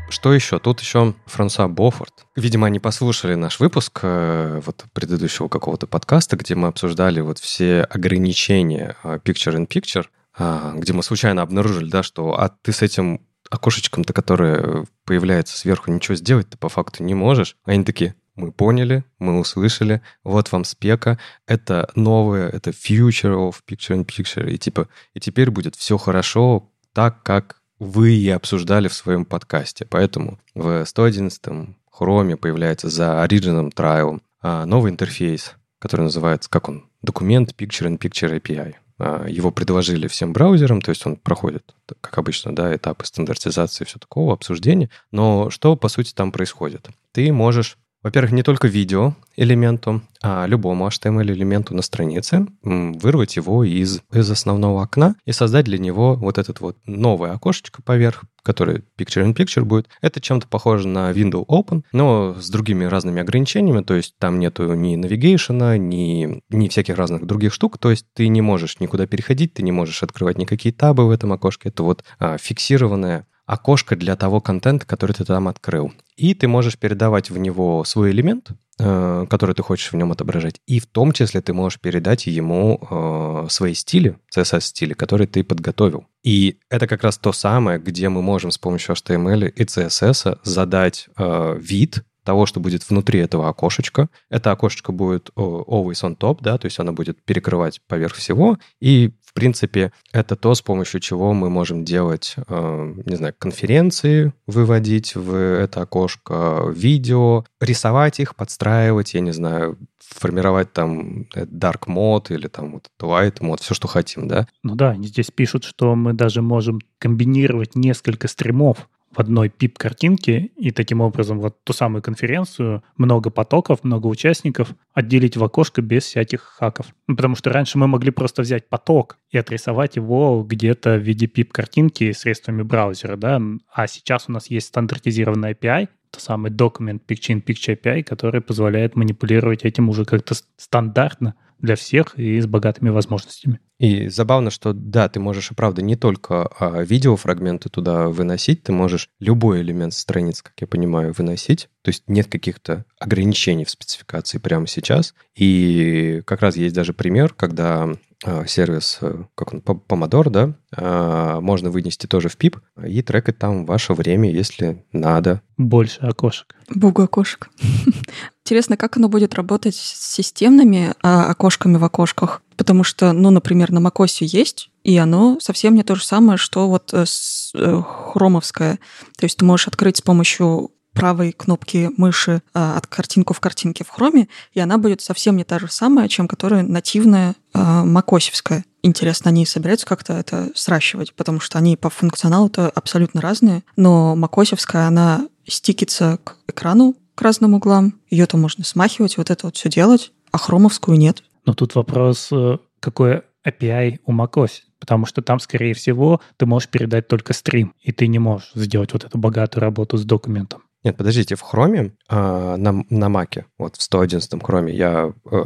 Что еще? Тут еще Франсуа Бофорд. Видимо, они послушали наш выпуск э, вот предыдущего какого-то подкаста, где мы обсуждали вот все ограничения э, Picture-in-Picture, а, где мы случайно обнаружили, да, что а ты с этим окошечком-то, которое появляется сверху, ничего сделать ты по факту не можешь. Они такие, мы поняли, мы услышали, вот вам спека, это новое, это future of picture in picture, и типа, и теперь будет все хорошо так, как вы и обсуждали в своем подкасте. Поэтому в 111-м Chrome появляется за Origin Trial а, новый интерфейс, который называется, как он, документ Picture in Picture API. А, его предложили всем браузерам, то есть он проходит, как обычно, да, этапы стандартизации все такого, обсуждения. Но что, по сути, там происходит? Ты можешь во-первых, не только видео элементу, а любому HTML-элементу на странице, вырвать его из, из основного окна и создать для него вот этот вот новое окошечко поверх, которое Picture-in-Picture будет. Это чем-то похоже на Window Open, но с другими разными ограничениями, то есть там нету ни навигейшена, ни, ни всяких разных других штук, то есть ты не можешь никуда переходить, ты не можешь открывать никакие табы в этом окошке. Это вот а, фиксированное окошко для того контента, который ты там открыл. И ты можешь передавать в него свой элемент, э, который ты хочешь в нем отображать, и в том числе ты можешь передать ему э, свои стили, CSS-стили, которые ты подготовил. И это как раз то самое, где мы можем с помощью HTML и CSS задать э, вид того, что будет внутри этого окошечка. Это окошечко будет always on top, да, то есть оно будет перекрывать поверх всего, и принципе, это то, с помощью чего мы можем делать, э, не знаю, конференции, выводить в это окошко, видео, рисовать их, подстраивать, я не знаю, формировать там dark mode или там вот light mode, все, что хотим, да? Ну да, они здесь пишут, что мы даже можем комбинировать несколько стримов в одной пип-картинке и таким образом вот ту самую конференцию, много потоков, много участников отделить в окошко без всяких хаков. Ну, потому что раньше мы могли просто взять поток и отрисовать его где-то в виде пип-картинки средствами браузера, да, а сейчас у нас есть стандартизированный API, то самый Document Picture in Picture API, который позволяет манипулировать этим уже как-то стандартно для всех и с богатыми возможностями. И забавно, что да, ты можешь, и правда, не только а, видеофрагменты туда выносить, ты можешь любой элемент страниц, как я понимаю, выносить. То есть нет каких-то ограничений в спецификации прямо сейчас. И как раз есть даже пример, когда а, сервис, э, как он, Pomodoro, да, а, можно вынести тоже в PIP и трекать там ваше время, если надо. Больше окошек. Богу окошек. Интересно, как оно будет работать с системными а, окошками в окошках? Потому что, ну, например, на macOS есть, и оно совсем не то же самое, что вот э, с, э, хромовское. То есть ты можешь открыть с помощью правой кнопки мыши а, от картинку в картинке в хроме, и она будет совсем не та же самая, чем которая нативная а, макосевская. Интересно, они собираются как-то это сращивать, потому что они по функционалу-то абсолютно разные, но макосевская, она стикится к экрану, к разным углам, ее то можно смахивать, вот это вот все делать, а хромовскую нет. Но тут вопрос, э, какое API у macOS, потому что там, скорее всего, ты можешь передать только стрим, и ты не можешь сделать вот эту богатую работу с документом. Нет, подождите, в Chrome, э, на, на Mac, вот в 111 Chrome, я э,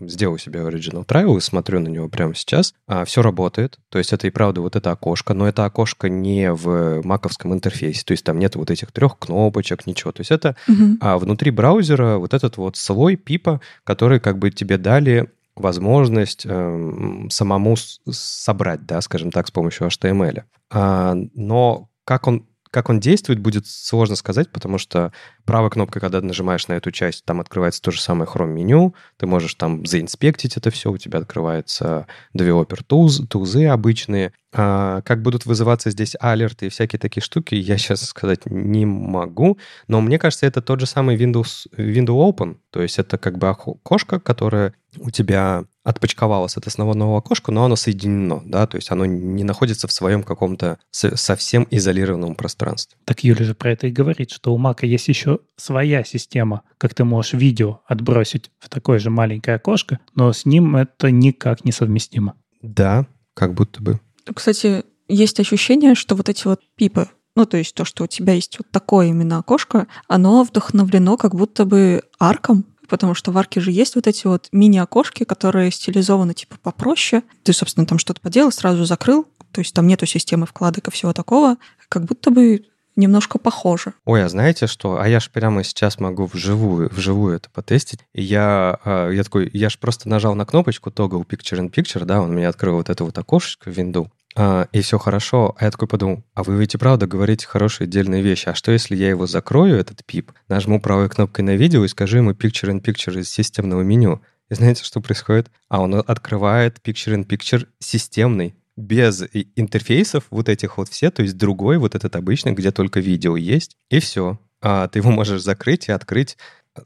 сделал себе Original Trial и смотрю на него прямо сейчас. А, все работает, то есть это и правда вот это окошко, но это окошко не в маковском интерфейсе, то есть там нет вот этих трех кнопочек, ничего. То есть это Мгм. а внутри браузера вот этот вот слой пипа, который как бы тебе дали возможность эм, самому собрать, да, скажем так, с помощью HTML. А, но как он как он действует, будет сложно сказать, потому что правой кнопкой, когда нажимаешь на эту часть, там открывается то же самое Chrome меню, ты можешь там заинспектить это все, у тебя открывается developer tools, тузы обычные. А, как будут вызываться здесь алерты и всякие такие штуки, я сейчас сказать не могу, но мне кажется, это тот же самый Windows, Windows Open, то есть это как бы окошко, которое у тебя отпочковалось от основного окошка, но оно соединено, да, то есть оно не находится в своем каком-то со- совсем изолированном пространстве. Так Юля же про это и говорит, что у Мака есть еще своя система, как ты можешь видео отбросить в такое же маленькое окошко, но с ним это никак не совместимо. Да, как будто бы. Кстати, есть ощущение, что вот эти вот пипы, ну, то есть то, что у тебя есть вот такое именно окошко, оно вдохновлено как будто бы арком, потому что в арке же есть вот эти вот мини-окошки, которые стилизованы типа попроще. Ты, собственно, там что-то поделал, сразу закрыл, то есть там нету системы вкладок и всего такого. Как будто бы немножко похоже. Ой, а знаете что? А я ж прямо сейчас могу вживую, вживую это потестить. Я, а, я такой, я ж просто нажал на кнопочку Toggle Picture in Picture, да, он мне открыл вот это вот окошечко в Windows, а, и все хорошо. А я такой подумал, а вы ведь и правда говорите хорошие отдельные вещи. А что, если я его закрою, этот пип, нажму правой кнопкой на видео и скажу ему Picture in Picture из системного меню? И знаете, что происходит? А он открывает Picture in Picture системный, без интерфейсов вот этих вот все, то есть другой, вот этот обычный, где только видео есть, и все. А ты его можешь закрыть и открыть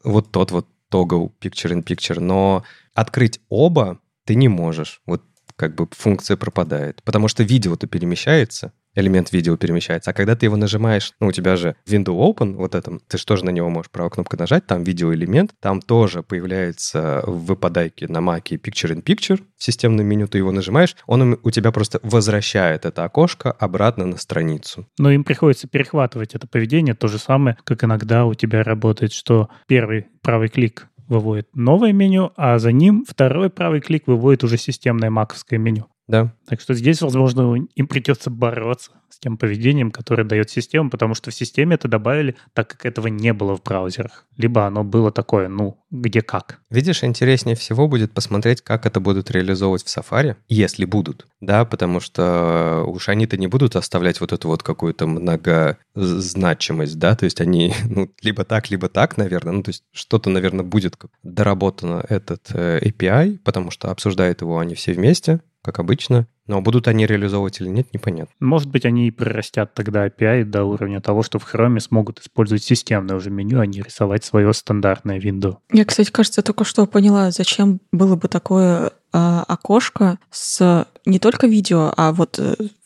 вот тот вот toggle picture in picture, но открыть оба ты не можешь. Вот как бы функция пропадает, потому что видео-то перемещается, элемент видео перемещается, а когда ты его нажимаешь, ну, у тебя же Windows Open, вот этом, ты же тоже на него можешь правой кнопкой нажать, там видеоэлемент, там тоже появляется в выпадайке на Маке Picture in Picture в системном меню, ты его нажимаешь, он у тебя просто возвращает это окошко обратно на страницу. Но им приходится перехватывать это поведение, то же самое, как иногда у тебя работает, что первый правый клик выводит новое меню, а за ним второй правый клик выводит уже системное маковское меню. Да, Так что здесь, возможно, им придется бороться с тем поведением, которое дает система, потому что в системе это добавили, так как этого не было в браузерах. Либо оно было такое, ну, где как. Видишь, интереснее всего будет посмотреть, как это будут реализовывать в Safari, если будут, да, потому что уж они-то не будут оставлять вот эту вот какую-то многозначимость, да, то есть они, ну, либо так, либо так, наверное, ну, то есть что-то, наверное, будет доработано этот э, API, потому что обсуждают его они все вместе, как обычно, но будут они реализовывать или нет, непонятно. Может быть, они и прирастят тогда API до уровня того, что в Chrome смогут использовать системное уже меню, а не рисовать свое стандартное Windows. Я, кстати, кажется, только что поняла, зачем было бы такое а, окошко с не только видео, а вот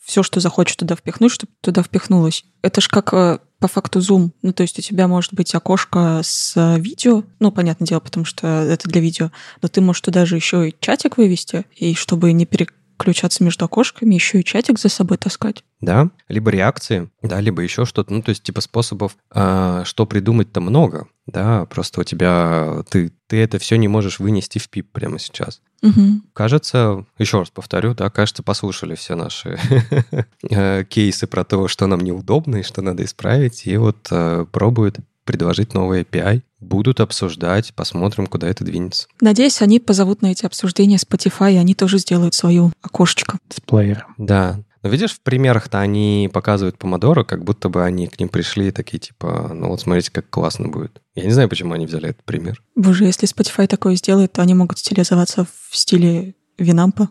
все, что захочешь туда впихнуть, чтобы туда впихнулось. Это ж как э, по факту Zoom. Ну, то есть у тебя может быть окошко с видео, ну, понятное дело, потому что это для видео, но ты можешь туда же еще и чатик вывести, и чтобы не переключаться между окошками, еще и чатик за собой таскать. Да, либо реакции, да, либо еще что-то. Ну, то есть, типа способов, а, что придумать-то много, да, просто у тебя, ты, ты это все не можешь вынести в пип прямо сейчас. Угу. Кажется, еще раз повторю, да, кажется, послушали все наши э, кейсы про то, что нам неудобно и что надо исправить, и вот э, пробуют предложить новый API, будут обсуждать, посмотрим, куда это двинется. Надеюсь, они позовут на эти обсуждения Spotify, и они тоже сделают свою окошечко. С плеером. Да. Но видишь, в примерах-то они показывают помодоро, как будто бы они к ним пришли и такие, типа, ну вот смотрите, как классно будет. Я не знаю, почему они взяли этот пример. Боже, если Spotify такое сделает, то они могут стилизоваться в стиле Винампа.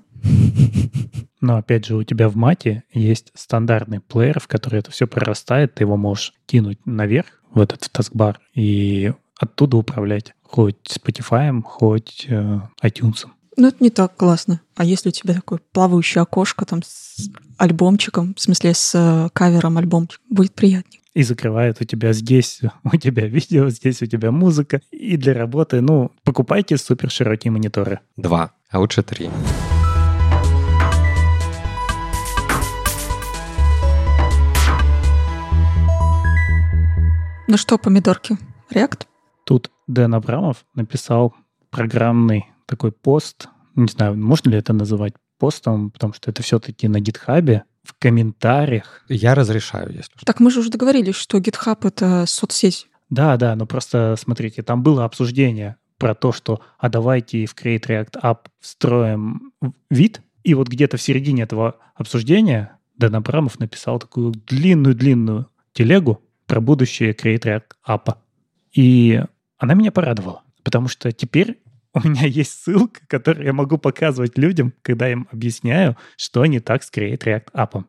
Но опять же, у тебя в мате есть стандартный плеер, в который это все прорастает, ты его можешь кинуть наверх в этот таскбар и оттуда управлять хоть Spotify, хоть э, iTunes. Ну, это не так классно. А если у тебя такое плавающее окошко там с альбомчиком, в смысле с э, кавером альбомчик, будет приятнее. и закрывает у тебя здесь у тебя видео, здесь у тебя музыка. И для работы, ну, покупайте супер широкие мониторы. Два, а лучше три. Ну что, помидорки? React? Тут Дэн Абрамов написал программный такой пост. Не знаю, можно ли это называть постом, потому что это все-таки на гитхабе, в комментариях. Я разрешаю, если что. Так мы же уже договорились, что GitHub — это соцсеть. Да, да, но просто смотрите, там было обсуждение про то, что а давайте в Create React App встроим вид, и вот где-то в середине этого обсуждения Дэн Абрамов написал такую длинную-длинную телегу про будущее Create React App. И она меня порадовала, потому что теперь у меня есть ссылка, которую я могу показывать людям, когда им объясняю, что не так с Create React App.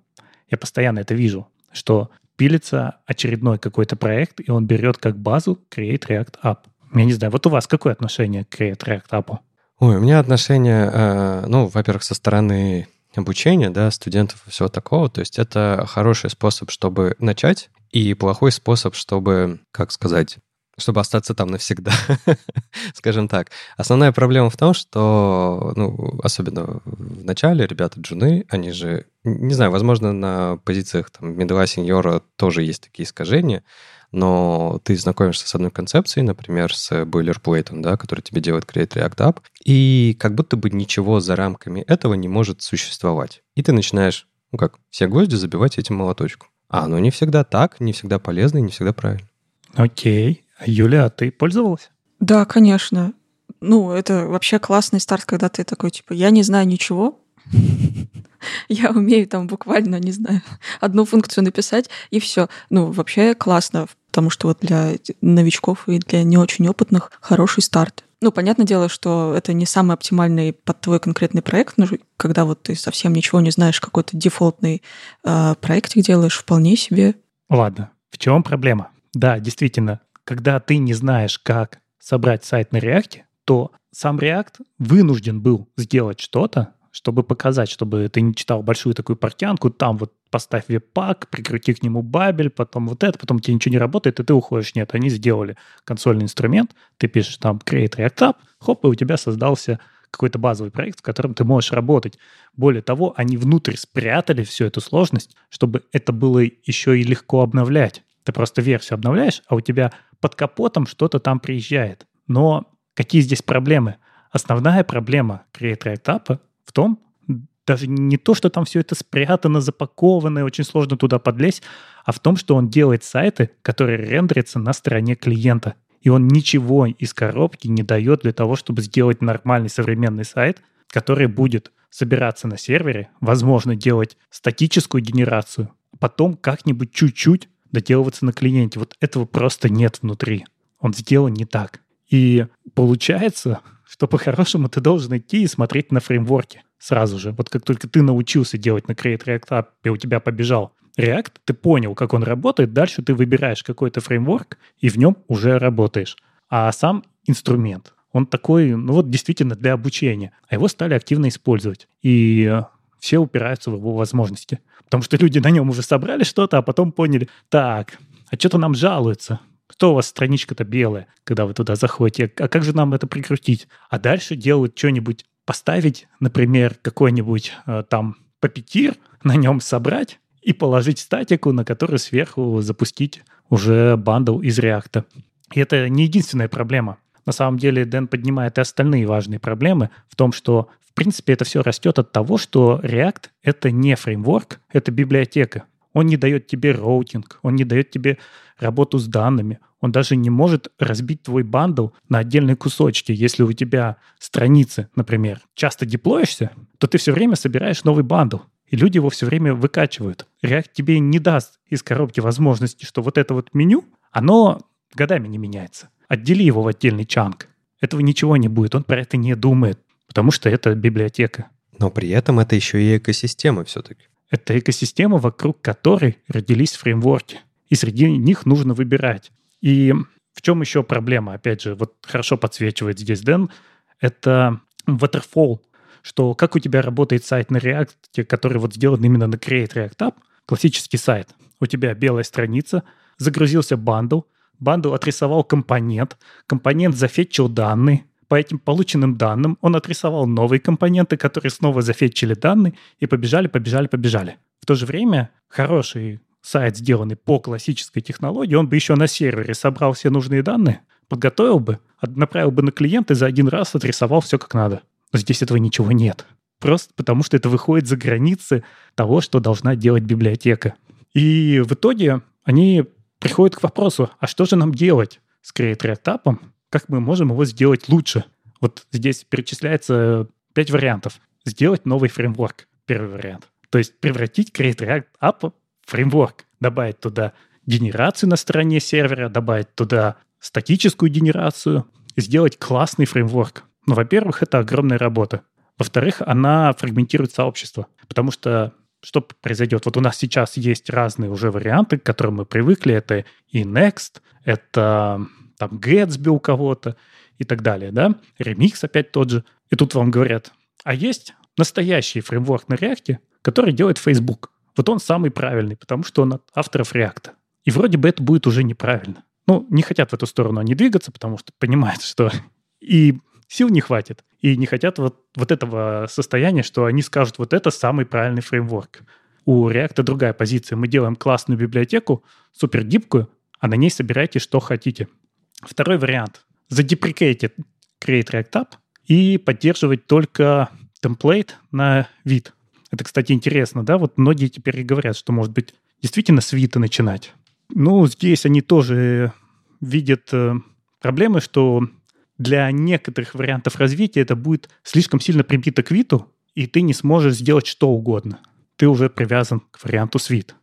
Я постоянно это вижу, что пилится очередной какой-то проект, и он берет как базу Create React App. Я не знаю, вот у вас какое отношение к Create React App? Ой, у меня отношение, э, ну, во-первых, со стороны обучения, да, студентов и всего такого. То есть это хороший способ, чтобы начать, и плохой способ, чтобы, как сказать, чтобы остаться там навсегда, скажем так. Основная проблема в том, что, ну, особенно в начале ребята джуны, они же, не знаю, возможно, на позициях там медла сеньора тоже есть такие искажения, но ты знакомишься с одной концепцией, например, с бойлерплейтом, да, который тебе делает Create React App, и как будто бы ничего за рамками этого не может существовать. И ты начинаешь, ну как, все гвозди забивать этим молоточком. А оно не всегда так, не всегда полезно и не всегда правильно. Окей. Юля, а ты пользовалась? Да, конечно. Ну, это вообще классный старт, когда ты такой, типа, я не знаю ничего, я умею там буквально, не знаю, одну функцию написать, и все. Ну, вообще классно, потому что вот для новичков и для не очень опытных хороший старт. Ну, понятное дело, что это не самый оптимальный под твой конкретный проект, но когда вот ты совсем ничего не знаешь, какой-то дефолтный э, проектик делаешь, вполне себе. Ладно, в чем проблема? Да, действительно, когда ты не знаешь, как собрать сайт на React, то сам React вынужден был сделать что-то, чтобы показать, чтобы ты не читал большую такую портянку, там вот поставь веб-пак, прикрути к нему бабель, потом вот это, потом тебе ничего не работает, и ты уходишь. Нет, они сделали консольный инструмент, ты пишешь там create React App, хоп, и у тебя создался какой-то базовый проект, в котором ты можешь работать. Более того, они внутрь спрятали всю эту сложность, чтобы это было еще и легко обновлять. Ты просто версию обновляешь, а у тебя под капотом что-то там приезжает. Но какие здесь проблемы? Основная проблема React App в том, даже не то, что там все это спрятано, запаковано, и очень сложно туда подлезть, а в том, что он делает сайты, которые рендерятся на стороне клиента. И он ничего из коробки не дает для того, чтобы сделать нормальный современный сайт, который будет собираться на сервере, возможно, делать статическую генерацию, а потом как-нибудь чуть-чуть доделываться на клиенте. Вот этого просто нет внутри. Он сделан не так. И получается, что по-хорошему ты должен идти и смотреть на фреймворки сразу же. Вот как только ты научился делать на Create React App, и у тебя побежал React, ты понял, как он работает, дальше ты выбираешь какой-то фреймворк, и в нем уже работаешь. А сам инструмент, он такой, ну вот действительно для обучения. А его стали активно использовать. И все упираются в его возможности. Потому что люди на нем уже собрали что-то, а потом поняли, так, а что-то нам жалуются. Кто у вас страничка-то белая, когда вы туда заходите? А как же нам это прикрутить? А дальше делают что-нибудь, поставить, например, какой-нибудь э, там папетир, на нем собрать и положить статику, на которую сверху запустить уже бандл из реакта. И это не единственная проблема. На самом деле Дэн поднимает и остальные важные проблемы в том, что в принципе это все растет от того, что React — это не фреймворк, это библиотека. Он не дает тебе роутинг, он не дает тебе работу с данными, он даже не может разбить твой бандл на отдельные кусочки. Если у тебя страницы, например, часто деплоишься, то ты все время собираешь новый бандл, и люди его все время выкачивают. React тебе не даст из коробки возможности, что вот это вот меню, оно годами не меняется. Отдели его в отдельный чанк. Этого ничего не будет, он про это не думает, потому что это библиотека. Но при этом это еще и экосистема все-таки. Это экосистема, вокруг которой родились фреймворки. И среди них нужно выбирать. И в чем еще проблема? Опять же, вот хорошо подсвечивает здесь Дэн. Это waterfall, что как у тебя работает сайт на React, который вот сделан именно на Create React App, классический сайт. У тебя белая страница, загрузился бандл, бандл отрисовал компонент, компонент зафетчил данные, по этим полученным данным он отрисовал новые компоненты, которые снова зафетчили данные и побежали, побежали, побежали. В то же время хороший сайт, сделанный по классической технологии, он бы еще на сервере собрал все нужные данные, подготовил бы, направил бы на клиент и за один раз отрисовал все как надо. Но здесь этого ничего нет. Просто потому, что это выходит за границы того, что должна делать библиотека. И в итоге они приходят к вопросу, а что же нам делать с React Как мы можем его сделать лучше? Вот здесь перечисляется пять вариантов. Сделать новый фреймворк. Первый вариант. То есть превратить Create React App в фреймворк. Добавить туда генерацию на стороне сервера, добавить туда статическую генерацию, сделать классный фреймворк. Но, во-первых, это огромная работа. Во-вторых, она фрагментирует сообщество, потому что что произойдет? Вот у нас сейчас есть разные уже варианты, к которым мы привыкли. Это и Next, это там Gatsby у кого-то и так далее, да? Remix опять тот же. И тут вам говорят, а есть настоящий фреймворк на React, который делает Facebook. Вот он самый правильный, потому что он от авторов React. И вроде бы это будет уже неправильно. Ну, не хотят в эту сторону они двигаться, потому что понимают, что и сил не хватит. И не хотят вот, вот этого состояния, что они скажут, вот это самый правильный фреймворк. У React другая позиция. Мы делаем классную библиотеку, супер гибкую, а на ней собирайте, что хотите. Второй вариант. Задеприкейте Create React App и поддерживать только темплейт на вид. Это, кстати, интересно, да? Вот многие теперь говорят, что, может быть, действительно с вида начинать. Ну, здесь они тоже видят э, проблемы, что для некоторых вариантов развития это будет слишком сильно прибито к виду, и ты не сможешь сделать что угодно. Ты уже привязан к варианту с вид.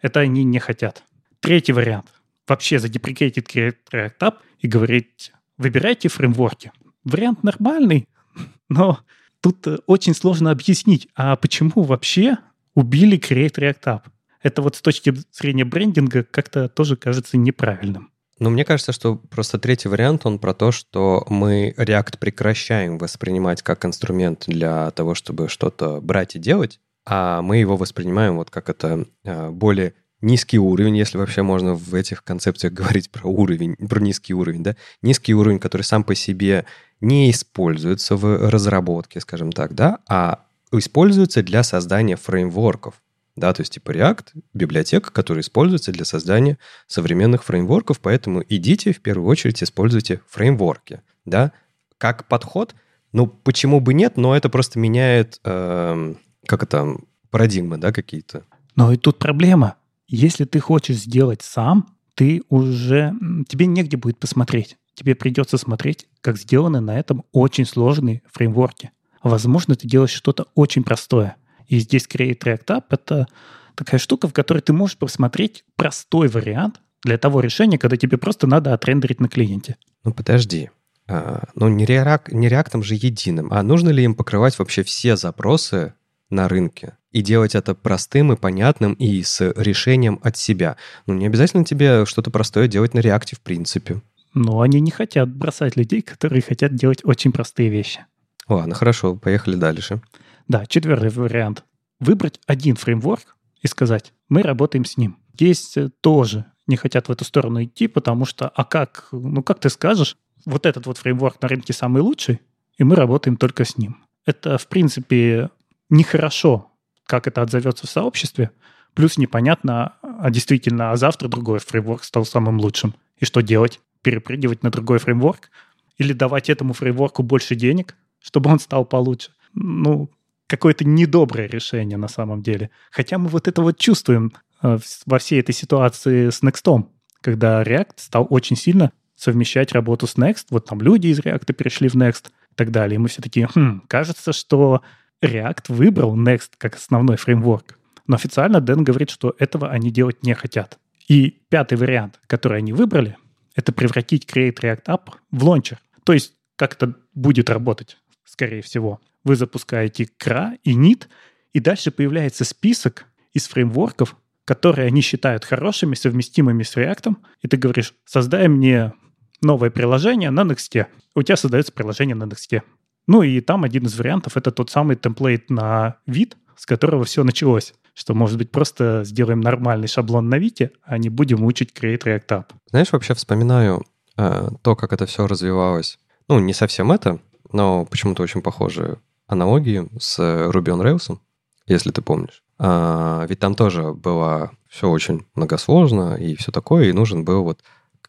Это они не хотят. Третий вариант. Вообще задеприкейтить React App и говорить, выбирайте фреймворки. Вариант нормальный, но тут э, очень сложно объяснить, а почему вообще убили Create React App? Это вот с точки зрения брендинга как-то тоже кажется неправильным. Ну, мне кажется, что просто третий вариант, он про то, что мы React прекращаем воспринимать как инструмент для того, чтобы что-то брать и делать, а мы его воспринимаем вот как это а, более низкий уровень, если вообще можно в этих концепциях говорить про уровень, про низкий уровень, да, низкий уровень, который сам по себе не используется в разработке, скажем так, да, а используется для создания фреймворков. Да, то есть типа React — библиотека, которая используется для создания современных фреймворков, поэтому идите в первую очередь используйте фреймворки. Да? Как подход, ну почему бы нет, но это просто меняет, э, как это, парадигмы, да, какие-то. Но и тут проблема. Если ты хочешь сделать сам, ты уже... Тебе негде будет посмотреть. Тебе придется смотреть, как сделаны на этом очень сложные фреймворки. Возможно, ты делаешь что-то очень простое — и здесь Create React App — это такая штука, в которой ты можешь посмотреть простой вариант для того решения, когда тебе просто надо отрендерить на клиенте. Ну, подожди. А, ну, не, React, не React же единым. А нужно ли им покрывать вообще все запросы на рынке? И делать это простым и понятным и с решением от себя. Ну, не обязательно тебе что-то простое делать на React в принципе. Но они не хотят бросать людей, которые хотят делать очень простые вещи. Ладно, хорошо, поехали дальше. Да, четвертый вариант. Выбрать один фреймворк и сказать, мы работаем с ним. Есть э, тоже не хотят в эту сторону идти, потому что, а как, ну как ты скажешь, вот этот вот фреймворк на рынке самый лучший, и мы работаем только с ним. Это, в принципе, нехорошо, как это отзовется в сообществе, плюс непонятно, а действительно, а завтра другой фреймворк стал самым лучшим. И что делать? Перепрыгивать на другой фреймворк? Или давать этому фреймворку больше денег, чтобы он стал получше? Ну, какое-то недоброе решение на самом деле. Хотя мы вот это вот чувствуем э, во всей этой ситуации с Next, когда React стал очень сильно совмещать работу с Next. Вот там люди из React перешли в Next и так далее. И мы все такие, хм, кажется, что React выбрал Next как основной фреймворк. Но официально Дэн говорит, что этого они делать не хотят. И пятый вариант, который они выбрали, это превратить Create React App в лончер. То есть как это будет работать, скорее всего вы запускаете CRA и NIT, и дальше появляется список из фреймворков, которые они считают хорошими, совместимыми с React, и ты говоришь, создай мне новое приложение на Next. У тебя создается приложение на Next. Ну и там один из вариантов — это тот самый темплейт на вид, с которого все началось. Что, может быть, просто сделаем нормальный шаблон на Вите, а не будем учить Create React App. Знаешь, вообще вспоминаю э, то, как это все развивалось. Ну, не совсем это, но почему-то очень похожие аналогии с Ruby on Rails, если ты помнишь. А, ведь там тоже было все очень многосложно и все такое, и нужен был вот,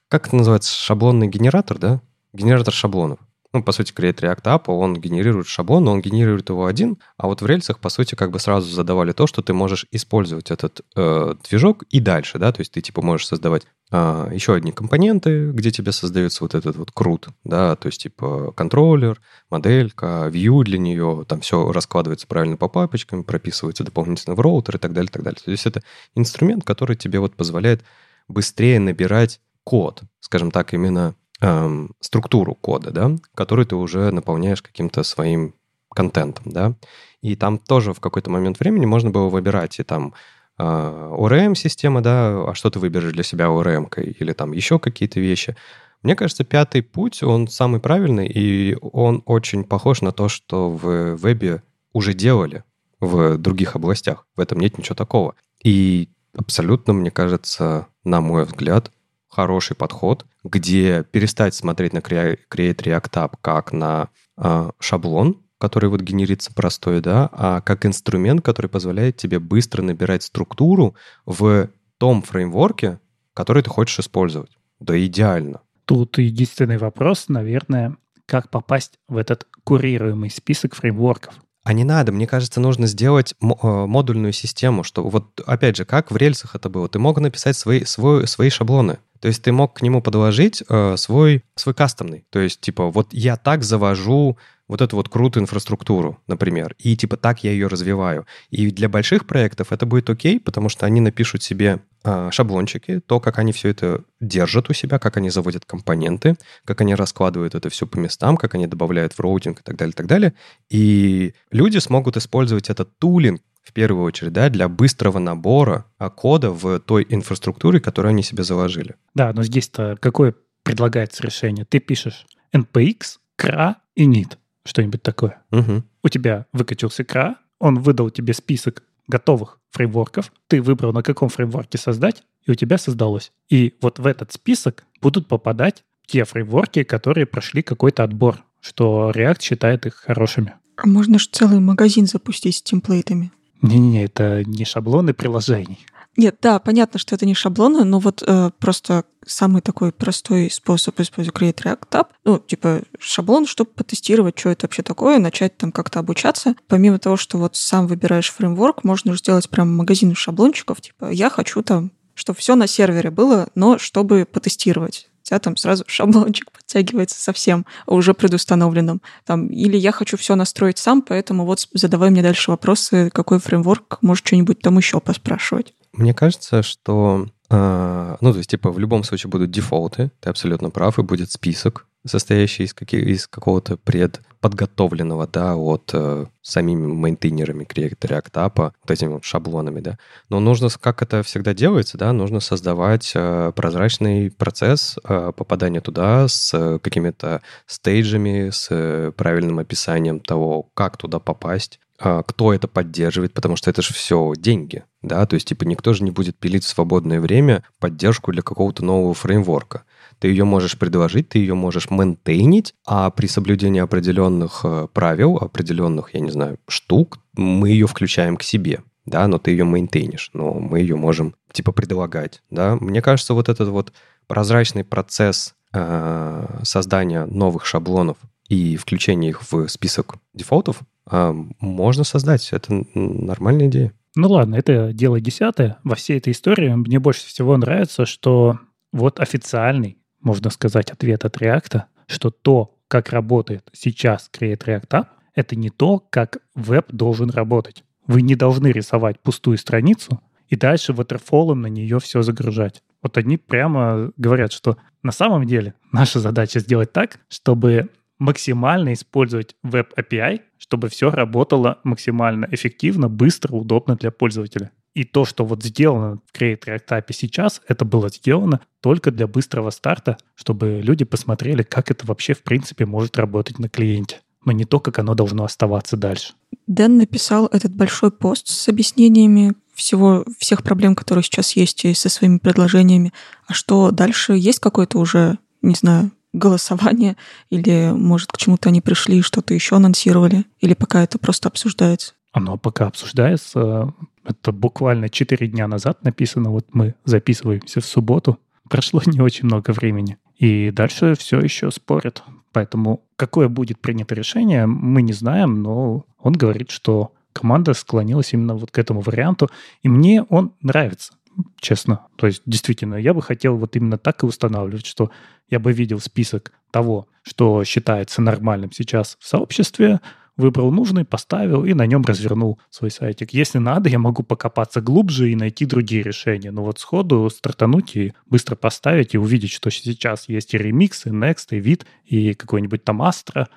как это называется, шаблонный генератор, да? Генератор шаблонов ну, по сути, Create React App, он генерирует шаблон, но он генерирует его один, а вот в рельсах, по сути, как бы сразу задавали то, что ты можешь использовать этот э, движок и дальше, да, то есть ты, типа, можешь создавать э, еще одни компоненты, где тебе создается вот этот вот крут, да, то есть, типа, контроллер, моделька, view для нее, там все раскладывается правильно по папочкам, прописывается дополнительно в роутер и так далее, и так далее. То есть это инструмент, который тебе вот позволяет быстрее набирать код, скажем так, именно эм, структуру кода, да, который ты уже наполняешь каким-то своим контентом, да. И там тоже в какой-то момент времени можно было выбирать и там э, ORM-система, да, а что ты выберешь для себя ORM-кой, или там еще какие-то вещи. Мне кажется, пятый путь, он самый правильный, и он очень похож на то, что в вебе уже делали в других областях. В этом нет ничего такого. И абсолютно, мне кажется, на мой взгляд, хороший подход, где перестать смотреть на Create React App как на э, шаблон, который вот генерится простой, да, а как инструмент, который позволяет тебе быстро набирать структуру в том фреймворке, который ты хочешь использовать. Да идеально. Тут единственный вопрос, наверное, как попасть в этот курируемый список фреймворков. А не надо, мне кажется, нужно сделать э, модульную систему, что вот, опять же, как в рельсах это было, ты мог написать свои, свой, свои шаблоны. То есть ты мог к нему подложить э, свой, свой кастомный. То есть, типа, вот я так завожу вот эту вот крутую инфраструктуру, например, и типа так я ее развиваю. И для больших проектов это будет окей, потому что они напишут себе э, шаблончики, то, как они все это держат у себя, как они заводят компоненты, как они раскладывают это все по местам, как они добавляют в роутинг и так далее, и так далее. И люди смогут использовать этот тулинг в первую очередь, да, для быстрого набора кода в той инфраструктуре, которую они себе заложили. Да, но здесь-то какое предлагается решение? Ты пишешь npx, cra и init, что-нибудь такое. Угу. У тебя выкатился cra, он выдал тебе список готовых фреймворков, ты выбрал, на каком фреймворке создать, и у тебя создалось. И вот в этот список будут попадать те фреймворки, которые прошли какой-то отбор, что React считает их хорошими. А можно же целый магазин запустить с темплейтами. Не-не-не, это не шаблоны приложений. Нет, да, понятно, что это не шаблоны, но вот э, просто самый такой простой способ использовать Create React App, ну, типа шаблон, чтобы потестировать, что это вообще такое, начать там как-то обучаться. Помимо того, что вот сам выбираешь фреймворк, можно же сделать прям магазин шаблончиков, типа я хочу там чтобы все на сервере было, но чтобы потестировать тебя там сразу шаблончик подтягивается совсем уже предустановленным. Там, или я хочу все настроить сам, поэтому вот задавай мне дальше вопросы, какой фреймворк, может, что-нибудь там еще поспрашивать. Мне кажется, что э, ну, то есть, типа, в любом случае будут дефолты, ты абсолютно прав, и будет список, состоящий из, каких, из какого-то предподготовленного, да, от э, самими мейнтейнерами React App, вот этими вот шаблонами, да. Но нужно, как это всегда делается, да, нужно создавать э, прозрачный процесс э, попадания туда с э, какими-то стейджами, с э, правильным описанием того, как туда попасть, э, кто это поддерживает, потому что это же все деньги, да, то есть, типа, никто же не будет пилить в свободное время поддержку для какого-то нового фреймворка. Ты ее можешь предложить, ты ее можешь ментейнить, а при соблюдении определенных э, правил, определенных, я не знаю, штук, мы ее включаем к себе, да, но ты ее мейнтейнишь, но мы ее можем, типа, предлагать, да. Мне кажется, вот этот вот прозрачный процесс э, создания новых шаблонов и включения их в список дефолтов э, можно создать. Это нормальная идея. Ну ладно, это дело десятое. Во всей этой истории мне больше всего нравится, что вот официальный можно сказать, ответ от React, что то, как работает сейчас Create React App, это не то, как веб должен работать. Вы не должны рисовать пустую страницу и дальше waterfall на нее все загружать. Вот они прямо говорят, что на самом деле наша задача сделать так, чтобы максимально использовать Web API, чтобы все работало максимально эффективно, быстро, удобно для пользователя. И то, что вот сделано в Create React API сейчас, это было сделано только для быстрого старта, чтобы люди посмотрели, как это вообще в принципе может работать на клиенте. но не то, как оно должно оставаться дальше. Дэн написал этот большой пост с объяснениями всего, всех проблем, которые сейчас есть, и со своими предложениями. А что дальше? Есть какое-то уже, не знаю, голосование? Или, может, к чему-то они пришли что-то еще анонсировали? Или пока это просто обсуждается? Оно пока обсуждается. Это буквально 4 дня назад написано. Вот мы записываемся в субботу. Прошло не очень много времени. И дальше все еще спорят. Поэтому какое будет принято решение, мы не знаем, но он говорит, что команда склонилась именно вот к этому варианту, и мне он нравится, честно. То есть, действительно, я бы хотел вот именно так и устанавливать, что я бы видел список того, что считается нормальным сейчас в сообществе, выбрал нужный, поставил и на нем развернул свой сайтик. Если надо, я могу покопаться глубже и найти другие решения. Но вот сходу стартануть и быстро поставить и увидеть, что сейчас есть и ремикс, и Next, и вид, и какой-нибудь там Astra.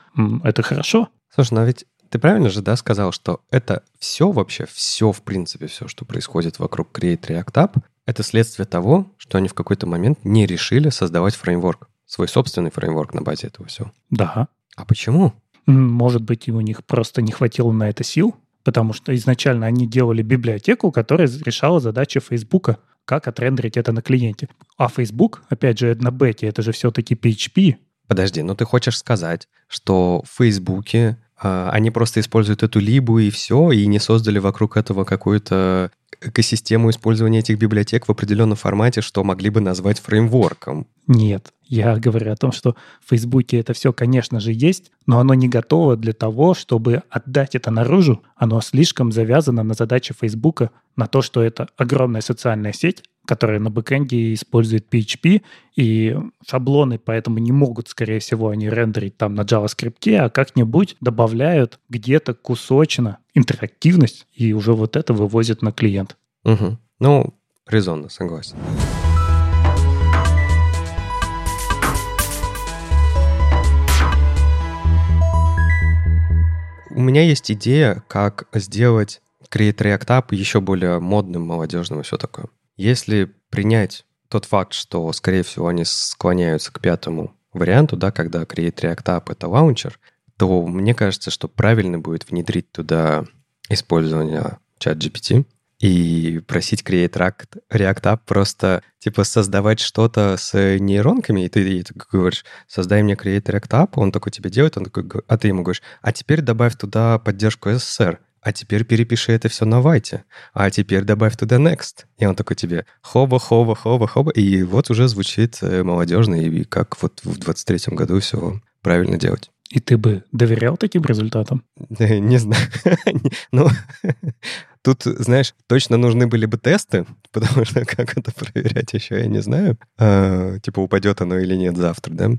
Это хорошо. Слушай, но ведь ты правильно же, да, сказал, что это все вообще, все, в принципе, все, что происходит вокруг Create React App, это следствие того, что они в какой-то момент не решили создавать фреймворк, свой собственный фреймворк на базе этого всего. Да. А почему? Может быть, у них просто не хватило на это сил, потому что изначально они делали библиотеку, которая решала задачи Фейсбука, как отрендерить это на клиенте. А Facebook, опять же, на бете, это же все-таки PHP. Подожди, но ты хочешь сказать, что в Фейсбуке они просто используют эту либу и все, и не создали вокруг этого какую-то экосистему использования этих библиотек в определенном формате, что могли бы назвать фреймворком. Нет, я говорю о том, что в Фейсбуке это все, конечно же, есть, но оно не готово для того, чтобы отдать это наружу. Оно слишком завязано на задачи Фейсбука, на то, что это огромная социальная сеть, которая на бэкэнде использует PHP, и шаблоны поэтому не могут, скорее всего, они рендерить там на JavaScript, а как-нибудь добавляют где-то кусочно интерактивность, и уже вот это вывозят на клиент. Угу. Ну, резонно, согласен. У меня есть идея, как сделать Create React App еще более модным, молодежным и все такое. Если принять тот факт, что, скорее всего, они склоняются к пятому варианту, да, когда Create React App — это лаунчер, то мне кажется, что правильно будет внедрить туда использование чат GPT и просить Create React, React App просто, типа, создавать что-то с нейронками, и ты, ты говоришь, создай мне Create React App, он такой тебе делает, он такой, а ты ему говоришь, а теперь добавь туда поддержку SSR, а теперь перепиши это все на вайте, а теперь добавь туда next. И он такой тебе хоба, хоба, хоба, хоба, и вот уже звучит э, молодежно, и как вот в 23-м году все правильно делать. И ты бы доверял таким результатам? Не знаю. Ну, тут, знаешь, точно нужны были бы тесты, потому что как это проверять еще я не знаю. А, типа, упадет оно или нет завтра, да?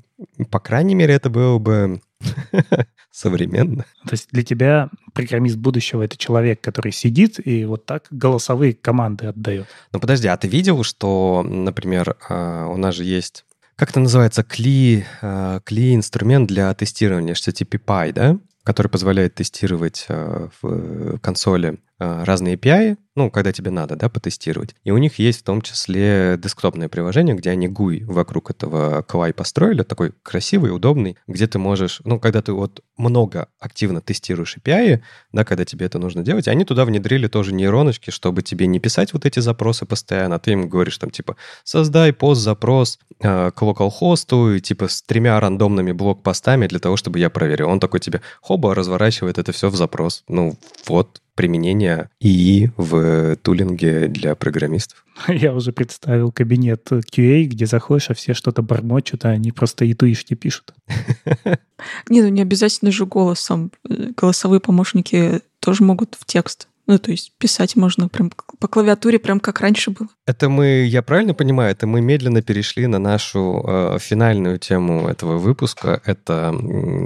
По крайней мере, это было бы современно. То есть для тебя программист будущего — это человек, который сидит и вот так голосовые команды отдает. Ну подожди, а ты видел, что, например, а, у нас же есть как это называется, кли, э, кли инструмент для тестирования HTTP Py, да? который позволяет тестировать э, в консоли э, разные API, ну, когда тебе надо, да, потестировать. И у них есть в том числе десктопное приложение, где они GUI вокруг этого KLI построили, такой красивый, удобный, где ты можешь, ну, когда ты вот много активно тестируешь API, да, когда тебе это нужно делать, они туда внедрили тоже нейроночки, чтобы тебе не писать вот эти запросы постоянно, а ты им говоришь там типа создай пост-запрос э, к localhost, типа с тремя рандомными блок-постами для того, чтобы я проверил. Он такой тебе хоба разворачивает это все в запрос. Ну, вот, применения ИИ в тулинге для программистов. Я уже представил кабинет QA, где заходишь, а все что-то бормочут, а они просто и туишки пишут. Нет, ну не обязательно же голосом. Голосовые помощники тоже могут в текст ну, то есть писать можно прям по клавиатуре, прям как раньше было. Это мы, я правильно понимаю, это мы медленно перешли на нашу э, финальную тему этого выпуска. Это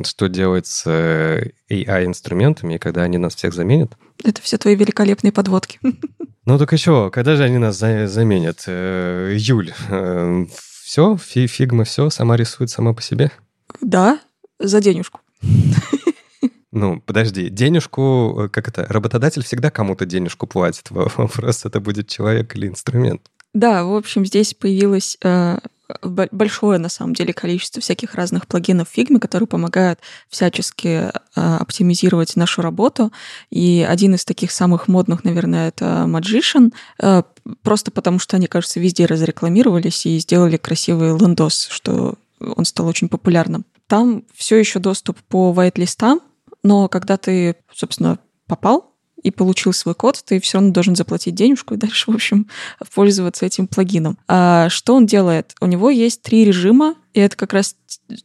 что делать с AI-инструментами, когда они нас всех заменят? Это все твои великолепные подводки. Ну так еще, когда же они нас за заменят? Э, Юль, э, все, фигма все, сама рисует сама по себе? Да, за денежку. Ну, подожди, денежку, э, как это, работодатель всегда кому-то денежку платит. Вопрос, это будет человек или инструмент. Да, в общем, здесь появилась э, большое, на самом деле, количество всяких разных плагинов в Figma, которые помогают всячески а, оптимизировать нашу работу. И один из таких самых модных, наверное, это Magician, а, просто потому что они, кажется, везде разрекламировались и сделали красивый лендос, что он стал очень популярным. Там все еще доступ по white-листам, но когда ты, собственно, попал и получил свой код, ты все равно должен заплатить денежку и дальше, в общем, пользоваться этим плагином. А что он делает? У него есть три режима, и это как раз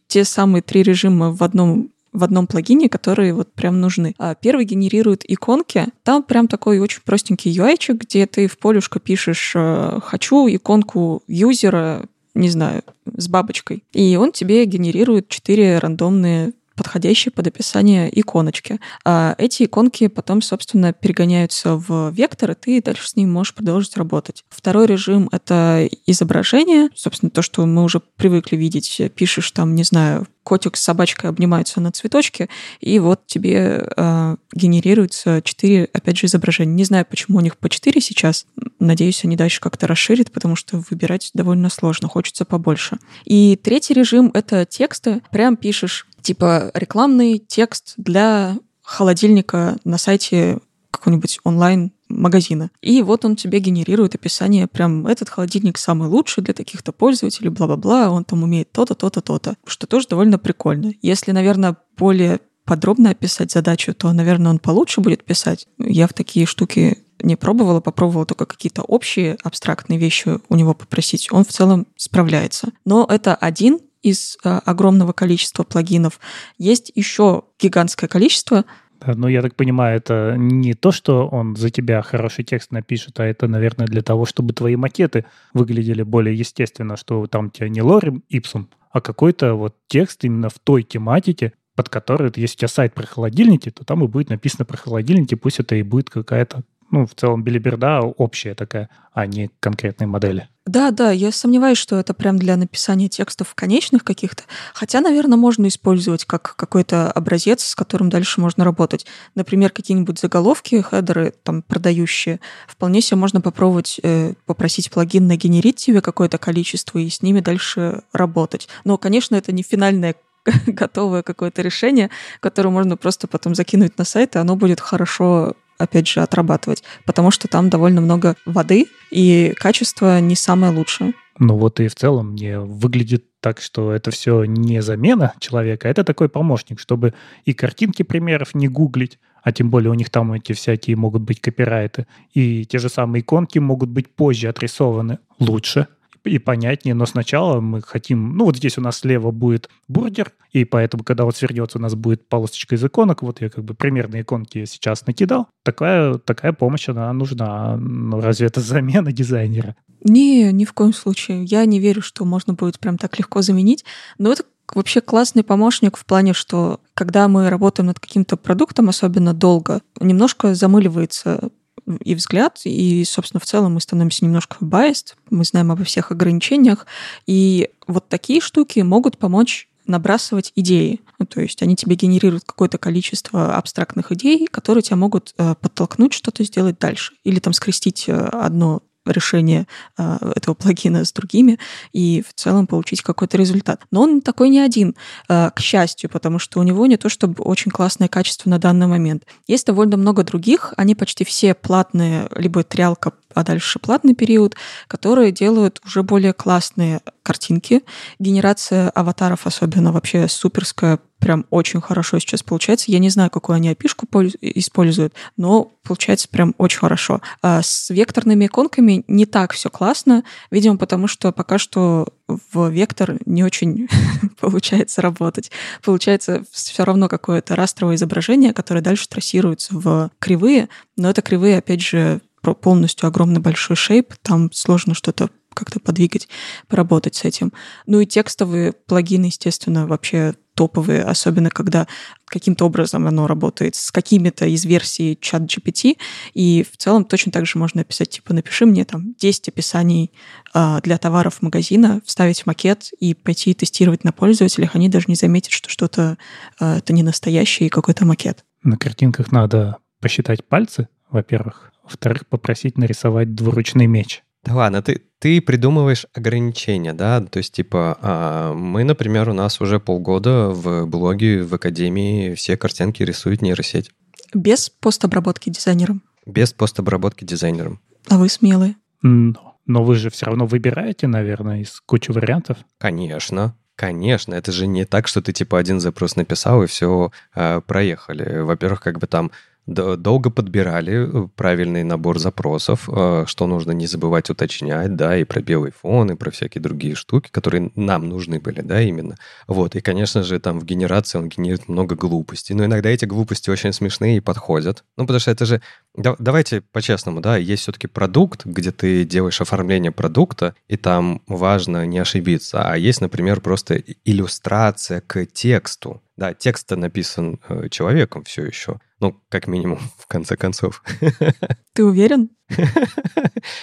те самые три режима в одном в одном плагине, которые вот прям нужны. А первый генерирует иконки. Там прям такой очень простенький UI, где ты в полюшко пишешь э, «хочу иконку юзера не знаю, с бабочкой. И он тебе генерирует четыре рандомные подходящие под описание иконочки. А эти иконки потом, собственно, перегоняются в вектор, и ты дальше с ним можешь продолжить работать. Второй режим — это изображение. Собственно, то, что мы уже привыкли видеть. Пишешь там, не знаю, котик с собачкой обнимаются на цветочке, и вот тебе э, генерируется четыре, опять же, изображения. Не знаю, почему у них по четыре сейчас. Надеюсь, они дальше как-то расширят, потому что выбирать довольно сложно, хочется побольше. И третий режим — это тексты. Прям пишешь типа рекламный текст для холодильника на сайте какого-нибудь онлайн магазина. И вот он тебе генерирует описание, прям этот холодильник самый лучший для таких-то пользователей, бла-бла-бла, он там умеет то-то, то-то, то-то, что тоже довольно прикольно. Если, наверное, более подробно описать задачу, то, наверное, он получше будет писать. Я в такие штуки не пробовала, попробовала только какие-то общие абстрактные вещи у него попросить. Он в целом справляется. Но это один из а, огромного количества плагинов. Есть еще гигантское количество. Да, ну, я так понимаю, это не то, что он за тебя хороший текст напишет, а это, наверное, для того, чтобы твои макеты выглядели более естественно, что там тебя не лорем ипсум, а какой-то вот текст именно в той тематике, под которой, если у тебя сайт про холодильники, то там и будет написано про холодильники, пусть это и будет какая-то ну, в целом билиберда общая такая, а не конкретные модели. Да, да, я сомневаюсь, что это прям для написания текстов конечных каких-то. Хотя, наверное, можно использовать как какой-то образец, с которым дальше можно работать. Например, какие-нибудь заголовки, хедеры там продающие. Вполне себе можно попробовать э, попросить плагин нагенерить тебе какое-то количество и с ними дальше работать. Но, конечно, это не финальное готовое какое-то решение, которое можно просто потом закинуть на сайт, и оно будет хорошо опять же, отрабатывать, потому что там довольно много воды, и качество не самое лучшее. Ну вот и в целом мне выглядит так, что это все не замена человека, это такой помощник, чтобы и картинки примеров не гуглить, а тем более у них там эти всякие могут быть копирайты, и те же самые иконки могут быть позже отрисованы лучше, и понятнее, но сначала мы хотим... Ну, вот здесь у нас слева будет бургер, и поэтому, когда он свернется, у нас будет полосочка из иконок. Вот я как бы примерные иконки сейчас накидал. Такая, такая помощь, она нужна. Но разве это замена дизайнера? Не, ни в коем случае. Я не верю, что можно будет прям так легко заменить. Но это вообще классный помощник в плане, что когда мы работаем над каким-то продуктом, особенно долго, немножко замыливается и взгляд, и, собственно, в целом мы становимся немножко biased, мы знаем обо всех ограничениях, и вот такие штуки могут помочь набрасывать идеи. Ну, то есть они тебе генерируют какое-то количество абстрактных идей, которые тебя могут э, подтолкнуть что-то сделать дальше. Или там скрестить э, одно решение э, этого плагина с другими и в целом получить какой-то результат. Но он такой не один, э, к счастью, потому что у него не то чтобы очень классное качество на данный момент. Есть довольно много других, они почти все платные, либо триалка а дальше платный период, которые делают уже более классные картинки. Генерация аватаров особенно вообще суперская, прям очень хорошо сейчас получается. Я не знаю, какую они опишку используют, но получается прям очень хорошо. А с векторными иконками не так все классно, видимо, потому что пока что в вектор не очень получается работать. Получается все равно какое-то растровое изображение, которое дальше трассируется в кривые, но это кривые, опять же, полностью огромный большой шейп, там сложно что-то как-то подвигать, поработать с этим. Ну и текстовые плагины, естественно, вообще топовые, особенно когда каким-то образом оно работает с какими-то из версий чат GPT, и в целом точно так же можно описать, типа, напиши мне там 10 описаний э, для товаров магазина, вставить в макет и пойти тестировать на пользователях, они даже не заметят, что что-то э, это не настоящий какой-то макет. На картинках надо посчитать пальцы, во-первых, во-вторых, попросить нарисовать двуручный меч. Да ладно, ты, ты придумываешь ограничения, да, то есть, типа, а, мы, например, у нас уже полгода в блоге, в академии все картинки рисует нейросеть. Без постобработки дизайнером? Без постобработки дизайнером. А вы смелые. Но, но вы же все равно выбираете, наверное, из кучи вариантов. Конечно. Конечно, это же не так, что ты типа один запрос написал и все э, проехали. Во-первых, как бы там долго подбирали э, правильный набор запросов, э, что нужно не забывать уточнять, да, и про белый фон, и про всякие другие штуки, которые нам нужны были, да, именно. Вот, и, конечно же, там в генерации он генерирует много глупостей, но иногда эти глупости очень смешные и подходят. Ну, потому что это же... Давайте по-честному, да, есть все-таки продукт, где ты делаешь оформление продукта, и там важно не ошибиться. А есть, например, просто иллюстрация к тексту. Да, текст написан э, человеком все еще. Ну, как минимум, в конце концов. Ты уверен?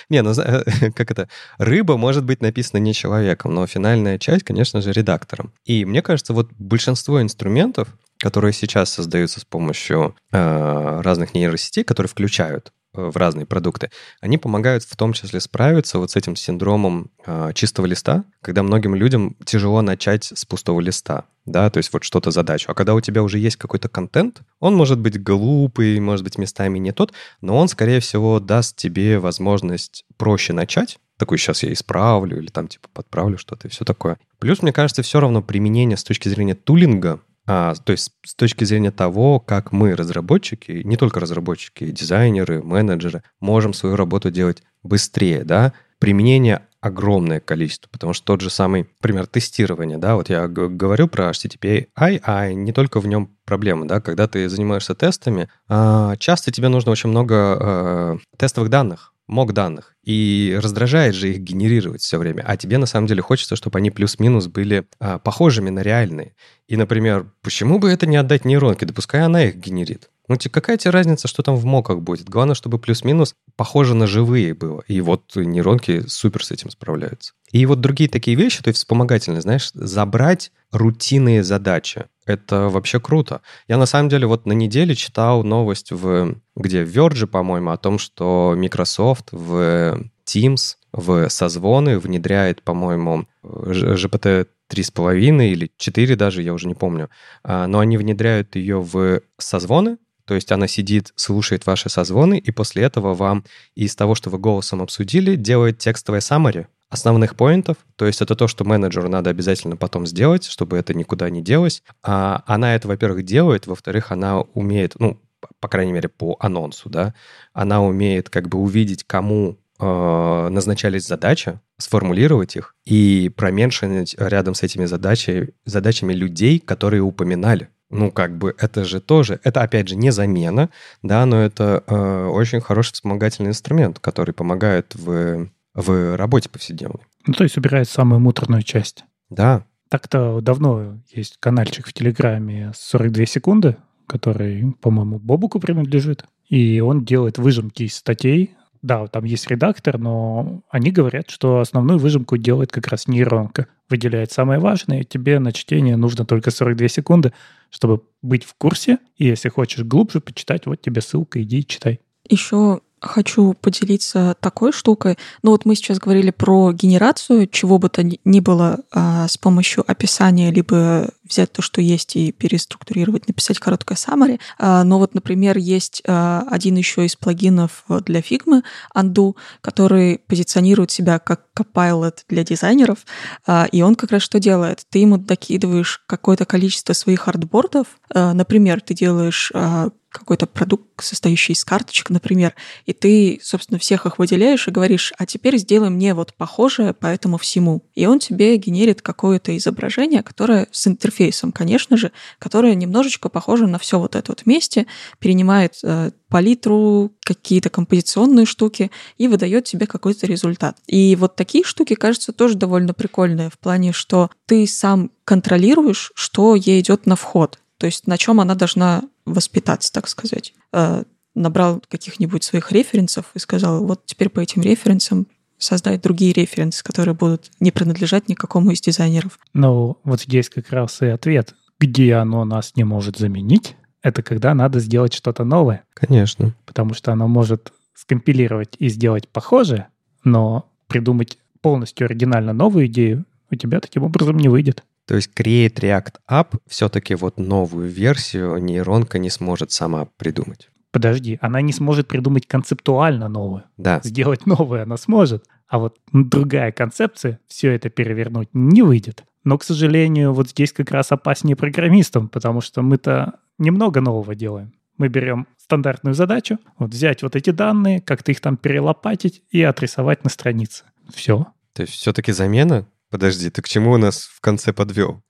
Не, ну как это? Рыба может быть написана не человеком, но финальная часть, конечно же, редактором. И мне кажется, вот большинство инструментов, которые сейчас создаются с помощью э, разных нейросетей, которые включают Э, в разные продукты, они помогают в том числе справиться вот с этим синдромом э, чистого листа, когда многим людям тяжело начать с пустого листа, да, то есть вот что-то задачу. А когда у тебя уже есть какой-то контент, он может быть глупый, может быть местами не тот, но он, скорее всего, даст тебе возможность проще начать, такой, сейчас я исправлю или там типа подправлю что-то и все такое. Плюс, мне кажется, все равно применение с точки зрения тулинга а, то есть с точки зрения того, как мы, разработчики, не только разработчики, дизайнеры, менеджеры, можем свою работу делать быстрее, да, применение огромное количество, потому что тот же самый пример тестирования, да, вот я говорю про HTTP, а не только в нем проблема, да, когда ты занимаешься тестами, а, часто тебе нужно очень много а, тестовых данных, мог данных. И раздражает же их генерировать все время. А тебе на самом деле хочется, чтобы они плюс-минус были а, похожими на реальные. И, например, почему бы это не отдать нейронке? Да пускай она их генерит. Ну, тебе какая тебе разница, что там в моках будет? Главное, чтобы плюс-минус похоже на живые было. И вот нейронки супер с этим справляются. И вот другие такие вещи, то есть вспомогательные, знаешь, забрать рутинные задачи. Это вообще круто. Я на самом деле вот на неделе читал новость в где в Verge, по-моему, о том, что Microsoft в Teams, в созвоны внедряет, по-моему, GPT 3,5 или 4 даже, я уже не помню. А, но они внедряют ее в созвоны, то есть она сидит, слушает ваши созвоны, и после этого вам из того, что вы голосом обсудили, делает текстовое summary основных поинтов. То есть это то, что менеджеру надо обязательно потом сделать, чтобы это никуда не делось. А она это, во-первых, делает, во-вторых, она умеет, ну, по крайней мере, по анонсу, да, она умеет как бы увидеть, кому э, назначались задачи, сформулировать их и променшить рядом с этими задачами, задачами людей, которые упоминали. Ну, как бы это же тоже, это опять же не замена, да, но это э, очень хороший вспомогательный инструмент, который помогает в, в работе повседневной. Ну, то есть убирает самую муторную часть. Да. Так-то давно есть каналчик в Телеграме 42 секунды, который, по-моему, Бобуку принадлежит. И он делает выжимки из статей. Да, там есть редактор, но они говорят, что основную выжимку делает как раз нейронка. Выделяет самое важное, и тебе на чтение нужно только 42 секунды, чтобы быть в курсе. И если хочешь глубже почитать, вот тебе ссылка, иди и читай. Еще хочу поделиться такой штукой. Ну вот мы сейчас говорили про генерацию, чего бы то ни было а, с помощью описания, либо взять то, что есть, и переструктурировать, написать короткое summary. А, но вот, например, есть а, один еще из плагинов для Figma, Undo, который позиционирует себя как Copilot для дизайнеров. А, и он как раз что делает? Ты ему докидываешь какое-то количество своих артбордов. А, например, ты делаешь а, какой-то продукт, состоящий из карточек, например, и ты, собственно, всех их выделяешь и говоришь, а теперь сделай мне вот похожее по этому всему. И он тебе генерит какое-то изображение, которое с интерфейсом, конечно же, которое немножечко похоже на все вот это вот вместе, перенимает э, палитру, какие-то композиционные штуки и выдает тебе какой-то результат. И вот такие штуки, кажется, тоже довольно прикольные в плане, что ты сам контролируешь, что ей идет на вход. То есть на чем она должна воспитаться, так сказать. Э, набрал каких-нибудь своих референсов и сказал, вот теперь по этим референсам создать другие референсы, которые будут не принадлежать никакому из дизайнеров. Ну, вот здесь как раз и ответ. Где оно нас не может заменить, это когда надо сделать что-то новое. Конечно. Потому что оно может скомпилировать и сделать похожее, но придумать полностью оригинально новую идею, у тебя таким образом не выйдет. То есть Create React App все-таки вот новую версию нейронка не сможет сама придумать. Подожди, она не сможет придумать концептуально новую. Да. Сделать новое она сможет, а вот другая концепция, все это перевернуть не выйдет. Но, к сожалению, вот здесь как раз опаснее программистам, потому что мы-то немного нового делаем. Мы берем стандартную задачу, вот взять вот эти данные, как-то их там перелопатить и отрисовать на странице. Все. То есть все-таки замена Подожди, ты к чему у нас в конце подвел?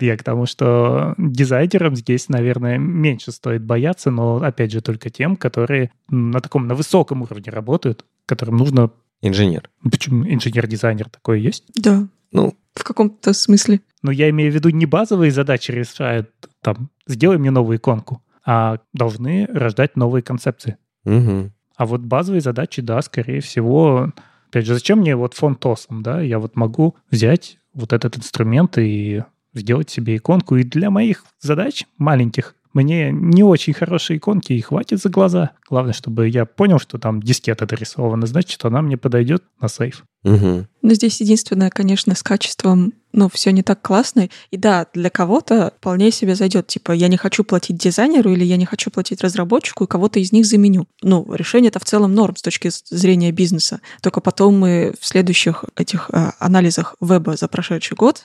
Я к тому, что дизайнерам здесь, наверное, меньше стоит бояться, но, опять же, только тем, которые на таком, на высоком уровне работают, которым нужно... Инженер. Почему инженер-дизайнер такой есть? Да. Ну, в каком-то смысле. Но я имею в виду не базовые задачи решают, там, сделай мне новую иконку, а должны рождать новые концепции. угу. А вот базовые задачи, да, скорее всего, Опять же, зачем мне вот фон тосом, да? Я вот могу взять вот этот инструмент и сделать себе иконку. И для моих задач маленьких мне не очень хорошие иконки и хватит за глаза. Главное, чтобы я понял, что там дискета дорисована, значит, она мне подойдет на сейф. Угу. Но здесь единственное, конечно, с качеством, ну, все не так классно. И да, для кого-то вполне себе зайдет. Типа, я не хочу платить дизайнеру или я не хочу платить разработчику, и кого-то из них заменю. Ну, решение это в целом норм с точки зрения бизнеса. Только потом мы в следующих этих а, анализах веба за прошедший год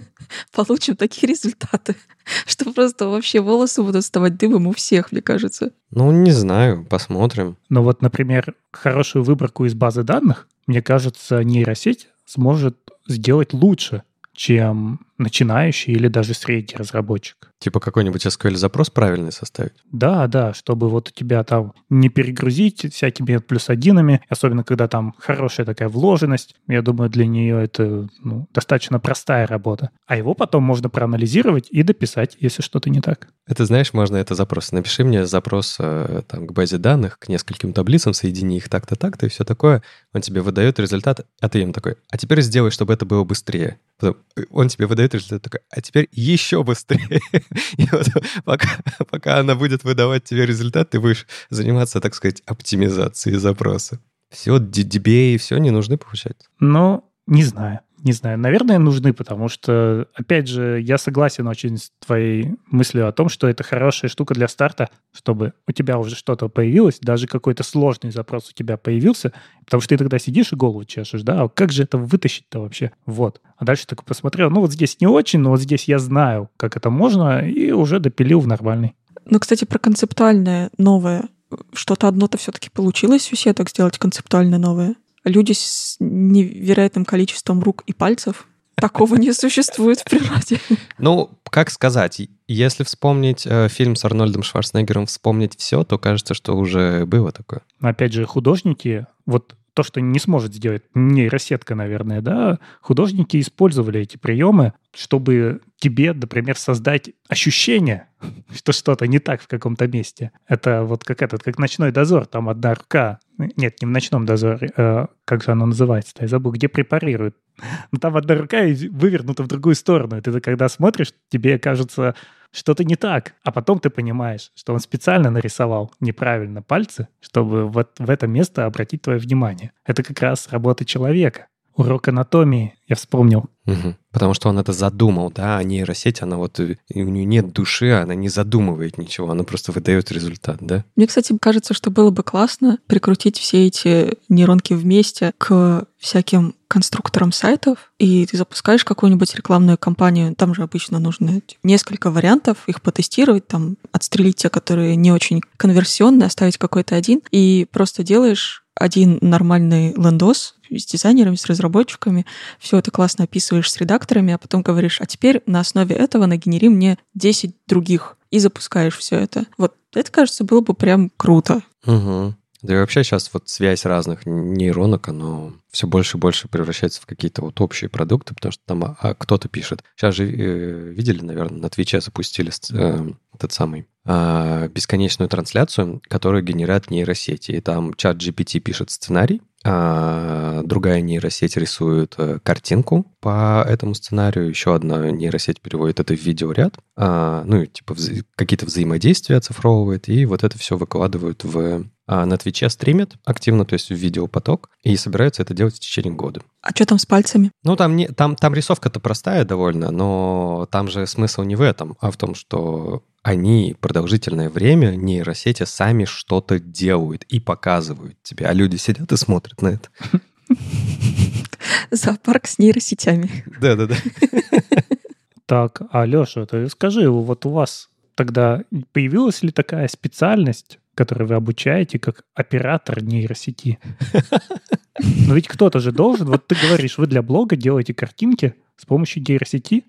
получим такие результаты, что просто вообще волосы будут вставать дыбом у всех, мне кажется. Ну, не знаю, посмотрим. Но вот, например, хорошую выборку из базы данных, мне кажется, нейросеть сможет сделать лучше, чем начинающий или даже средний разработчик. Типа какой-нибудь SQL-запрос правильный составить? Да, да, чтобы вот у тебя там не перегрузить всякими плюс одинами, особенно когда там хорошая такая вложенность. Я думаю, для нее это ну, достаточно простая работа. А его потом можно проанализировать и дописать, если что-то не так. Это, знаешь, можно это запрос. Напиши мне запрос э, там, к базе данных, к нескольким таблицам, соедини их так-то, так-то и все такое. Он тебе выдает результат, а ты ему такой, а теперь сделай, чтобы это было быстрее. Потом э, он тебе выдает результат такой, а теперь еще быстрее. И вот пока, пока она будет выдавать тебе результат, ты будешь заниматься, так сказать, оптимизацией запроса. Все, DBA, все не нужны, получается? Ну, не знаю. Не знаю, наверное, нужны, потому что, опять же, я согласен очень с твоей мыслью о том, что это хорошая штука для старта, чтобы у тебя уже что-то появилось, даже какой-то сложный запрос у тебя появился, потому что ты тогда сидишь и голову чешешь, да, а как же это вытащить-то вообще? Вот. А дальше так посмотрел, ну вот здесь не очень, но вот здесь я знаю, как это можно, и уже допилил в нормальный. Ну, кстати, про концептуальное новое. Что-то одно-то все-таки получилось у сеток сделать концептуально новое люди с невероятным количеством рук и пальцев. Такого не существует в природе. Ну, как сказать, если вспомнить э, фильм с Арнольдом Шварценеггером, вспомнить все, то кажется, что уже было такое. Опять же, художники, вот то, что не сможет сделать нейросетка, наверное, да, художники использовали эти приемы, чтобы тебе, например, создать ощущение, что что-то не так в каком-то месте. Это вот как этот, как ночной дозор, там одна рука, нет, не в ночном дозоре, э, как же оно называется я забыл, где препарируют. Но там одна рука вывернута в другую сторону, и ты когда смотришь, тебе кажется, что-то не так. А потом ты понимаешь, что он специально нарисовал неправильно пальцы, чтобы вот в это место обратить твое внимание. Это как раз работа человека. Урок анатомии, я вспомнил. Угу. Потому что он это задумал, да, а нейросеть, она вот, у нее нет души, она не задумывает ничего, она просто выдает результат, да? Мне, кстати, кажется, что было бы классно прикрутить все эти нейронки вместе к всяким конструкторам сайтов, и ты запускаешь какую-нибудь рекламную кампанию, там же обычно нужно несколько вариантов, их потестировать, там отстрелить те, которые не очень конверсионные, оставить какой-то один, и просто делаешь один нормальный лендос с дизайнерами, с разработчиками, все это классно описываешь с редакторами, а потом говоришь, а теперь на основе этого нагенери мне 10 других и запускаешь все это. Вот это, кажется, было бы прям круто. Угу. Да и вообще сейчас вот связь разных нейронок, оно все больше и больше превращается в какие-то вот общие продукты, потому что там а, кто-то пишет. Сейчас же э, видели, наверное, на Твиче запустили э, этот самый э, бесконечную трансляцию, которая генерит нейросети. И там чат GPT пишет сценарий, а другая нейросеть рисует э, картинку по этому сценарию, еще одна нейросеть переводит это в видеоряд, а, ну, типа какие-то взаимодействия оцифровывает, и вот это все выкладывают в а на Твиче стримят активно, то есть в видеопоток, и собираются это делать в течение года. А что там с пальцами? Ну, там, не, там, там рисовка-то простая довольно, но там же смысл не в этом, а в том, что они продолжительное время нейросети сами что-то делают и показывают тебе, а люди сидят и смотрят на это. Зоопарк с нейросетями. Да-да-да. Так, а Леша, ты скажи, вот у вас тогда появилась ли такая специальность, которую вы обучаете, как оператор нейросети? Но ведь кто-то же должен, вот ты говоришь, вы для блога делаете картинки с помощью нейросети,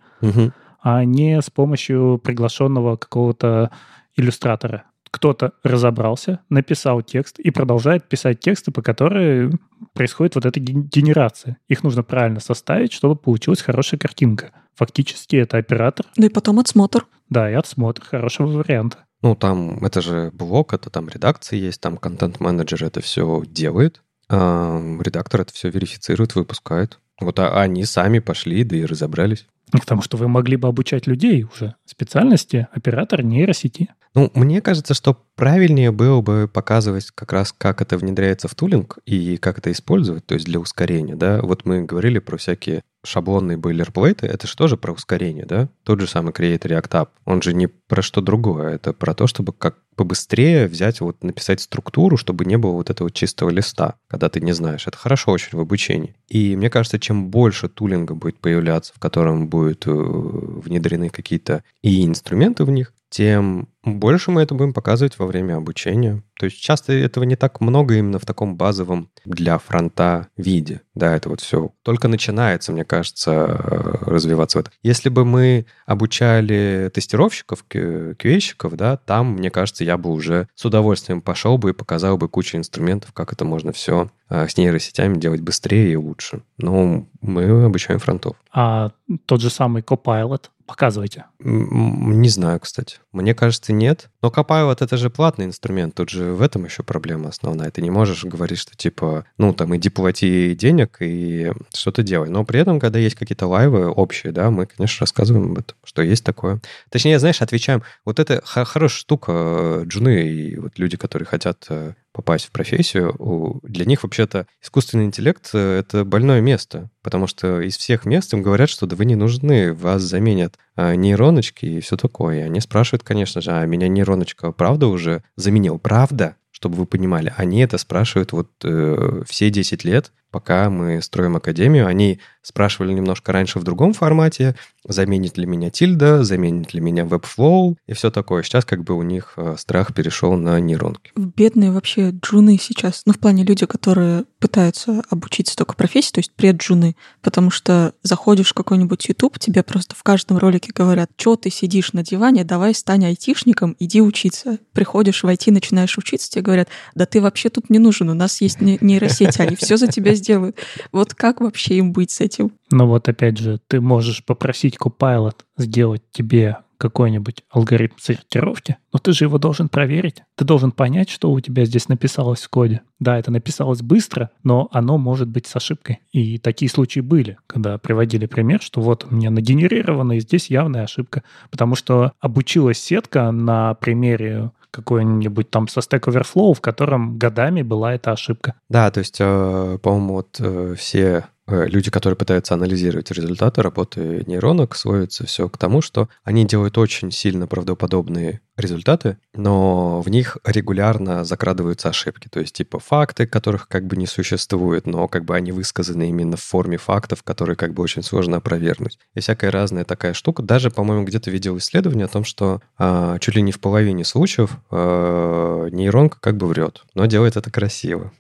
а не с помощью приглашенного какого-то иллюстратора кто-то разобрался, написал текст и продолжает писать тексты, по которым происходит вот эта генерация. Их нужно правильно составить, чтобы получилась хорошая картинка. Фактически это оператор. Ну и потом отсмотр. Да, и отсмотр хорошего варианта. Ну, там, это же блог, это там редакция есть, там контент-менеджер это все делает, а редактор это все верифицирует, выпускает. Вот а они сами пошли, да и разобрались. Потому что вы могли бы обучать людей уже специальности оператор нейросети. Ну, мне кажется, что правильнее было бы показывать как раз, как это внедряется в тулинг и как это использовать, то есть для ускорения, да. Вот мы говорили про всякие шаблонные бойлерплейты, это же тоже про ускорение, да? Тот же самый Create React App, он же не про что другое, это про то, чтобы как побыстрее взять, вот написать структуру, чтобы не было вот этого чистого листа, когда ты не знаешь. Это хорошо очень в обучении. И мне кажется, чем больше тулинга будет появляться, в котором будут э, внедрены какие-то и инструменты в них, тем больше мы это будем показывать во время обучения. То есть часто этого не так много именно в таком базовом для фронта виде. Да, это вот все только начинается, мне кажется, э, развиваться в этом. Если бы мы обучали тестировщиков, QA-щиков, да, там, мне кажется, я бы уже с удовольствием пошел бы и показал бы кучу инструментов, как это можно все э, с нейросетями делать быстрее и лучше. Но мы обучаем фронтов. А тот же самый Copilot, показывайте. Не знаю, кстати. Мне кажется, нет. Но Copilot — это же платный инструмент. Тут же в этом еще проблема основная. Ты не можешь говорить, что типа, ну, там, иди плати денег и что-то делай. Но при этом, когда есть какие-то лайвы общие, да, мы, конечно, рассказываем об этом, что есть такое. Точнее, знаешь, отвечаем. Вот это хорошая штука, э, джуны и вот люди, которые хотят э, попасть в профессию, для них вообще-то искусственный интеллект э, — это больное место, потому что из всех мест им говорят, что да вы не нужны, вас заменят а, нейроночки и все такое. И они спрашивают, конечно же, а меня нейроночка правда уже заменил? Правда? Чтобы вы понимали, они это спрашивают вот э, все 10 лет, пока мы строим академию. Они спрашивали немножко раньше в другом формате, заменит ли меня тильда, заменит ли меня Webflow и все такое. Сейчас как бы у них э, страх перешел на нейронки. Бедные вообще джуны сейчас, ну в плане люди, которые пытаются обучиться только профессии, то есть предджуны, потому что заходишь в какой-нибудь YouTube, тебе просто в каждом ролике говорят, что ты сидишь на диване, давай стань айтишником, иди учиться. Приходишь в IT, начинаешь учиться, тебе говорят, да ты вообще тут не нужен, у нас есть нейросети, они все за тебя сделают. Вот как вообще им быть с этим? Ну вот опять же, ты можешь попросить Copilot сделать тебе какой-нибудь алгоритм сортировки, но ты же его должен проверить. Ты должен понять, что у тебя здесь написалось в коде. Да, это написалось быстро, но оно может быть с ошибкой. И такие случаи были, когда приводили пример, что вот у меня нагенерировано, и здесь явная ошибка. Потому что обучилась сетка на примере какой-нибудь там со Stack Overflow, в котором годами была эта ошибка. Да, то есть, э, по-моему, вот э, все Э, люди, которые пытаются анализировать результаты работы нейронок, сводятся все к тому, что они делают очень сильно правдоподобные результаты, но в них регулярно закрадываются ошибки. То есть типа факты, которых как бы не существует, но как бы они высказаны именно в форме фактов, которые как бы очень сложно опровергнуть. И всякая разная такая штука. Даже, по-моему, где-то видел исследование о том, что а, чуть ли не в половине случаев а, нейронка как бы врет, но делает это красиво.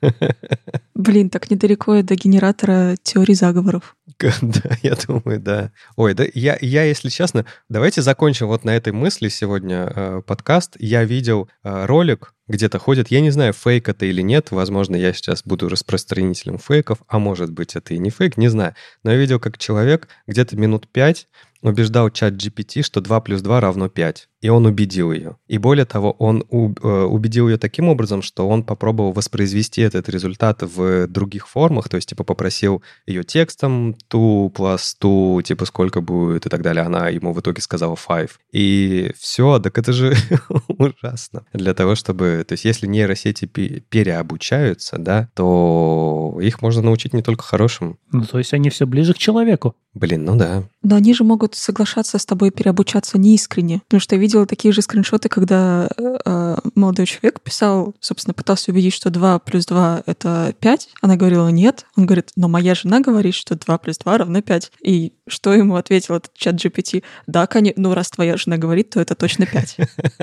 Блин, так недалеко до генератора теории заговоров. Да, я думаю, да. Ой, да, я, я, если честно, давайте закончим вот на этой мысли сегодня э, подкаст. Я видел э, ролик, где-то ходит, я не знаю, фейк это или нет, возможно, я сейчас буду распространителем фейков, а может быть, это и не фейк, не знаю. Но я видел, как человек где-то минут пять убеждал чат GPT, что 2 плюс 2 равно 5. И он убедил ее. И более того, он э, убедил ее таким образом, что он попробовал воспроизвести этот результат в других формах, то есть, типа, попросил ее текстом 2 plus 2, типа, сколько будет и так далее. Она ему в итоге сказала 5. И все, так это же ужасно. Для того, чтобы бы, то есть если нейросети переобучаются, да, то их можно научить не только хорошим. Ну, то есть они все ближе к человеку. Блин, ну да. Но они же могут соглашаться с тобой переобучаться неискренне. Потому что я видела такие же скриншоты, когда э, молодой человек писал, собственно, пытался убедить, что 2 плюс 2 — это 5. Она говорила «нет». Он говорит, но моя жена говорит, что 2 плюс 2 равно 5. И что ему ответил этот чат GPT? Да, конечно, ну раз твоя жена говорит, то это точно 5.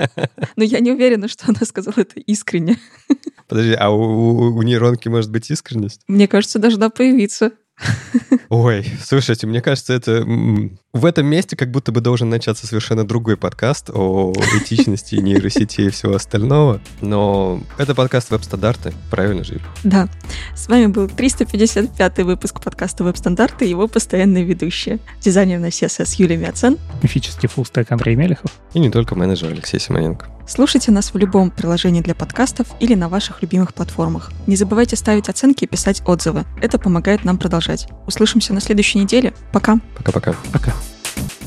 Но я не уверена, что она сказала это искренне. Подожди, а у, у нейронки может быть искренность? Мне кажется, должна появиться. Ой, слушайте, мне кажется, это в этом месте как будто бы должен начаться совершенно другой подкаст о этичности нейросетей и всего остального. Но это подкаст веб-стандарты, правильно же? Да. С вами был 355 выпуск подкаста веб-стандарты и его постоянные ведущие. Дизайнер на CSS Юлия Мяцен. Мифический фуллстек Андрей Мелехов. И не только менеджер Алексей Симоненко. Слушайте нас в любом приложении для подкастов или на ваших любимых платформах. Не забывайте ставить оценки и писать отзывы. Это помогает нам продолжать. Услышимся на следующей неделе. Пока. Пока-пока. Пока. -пока. Пока.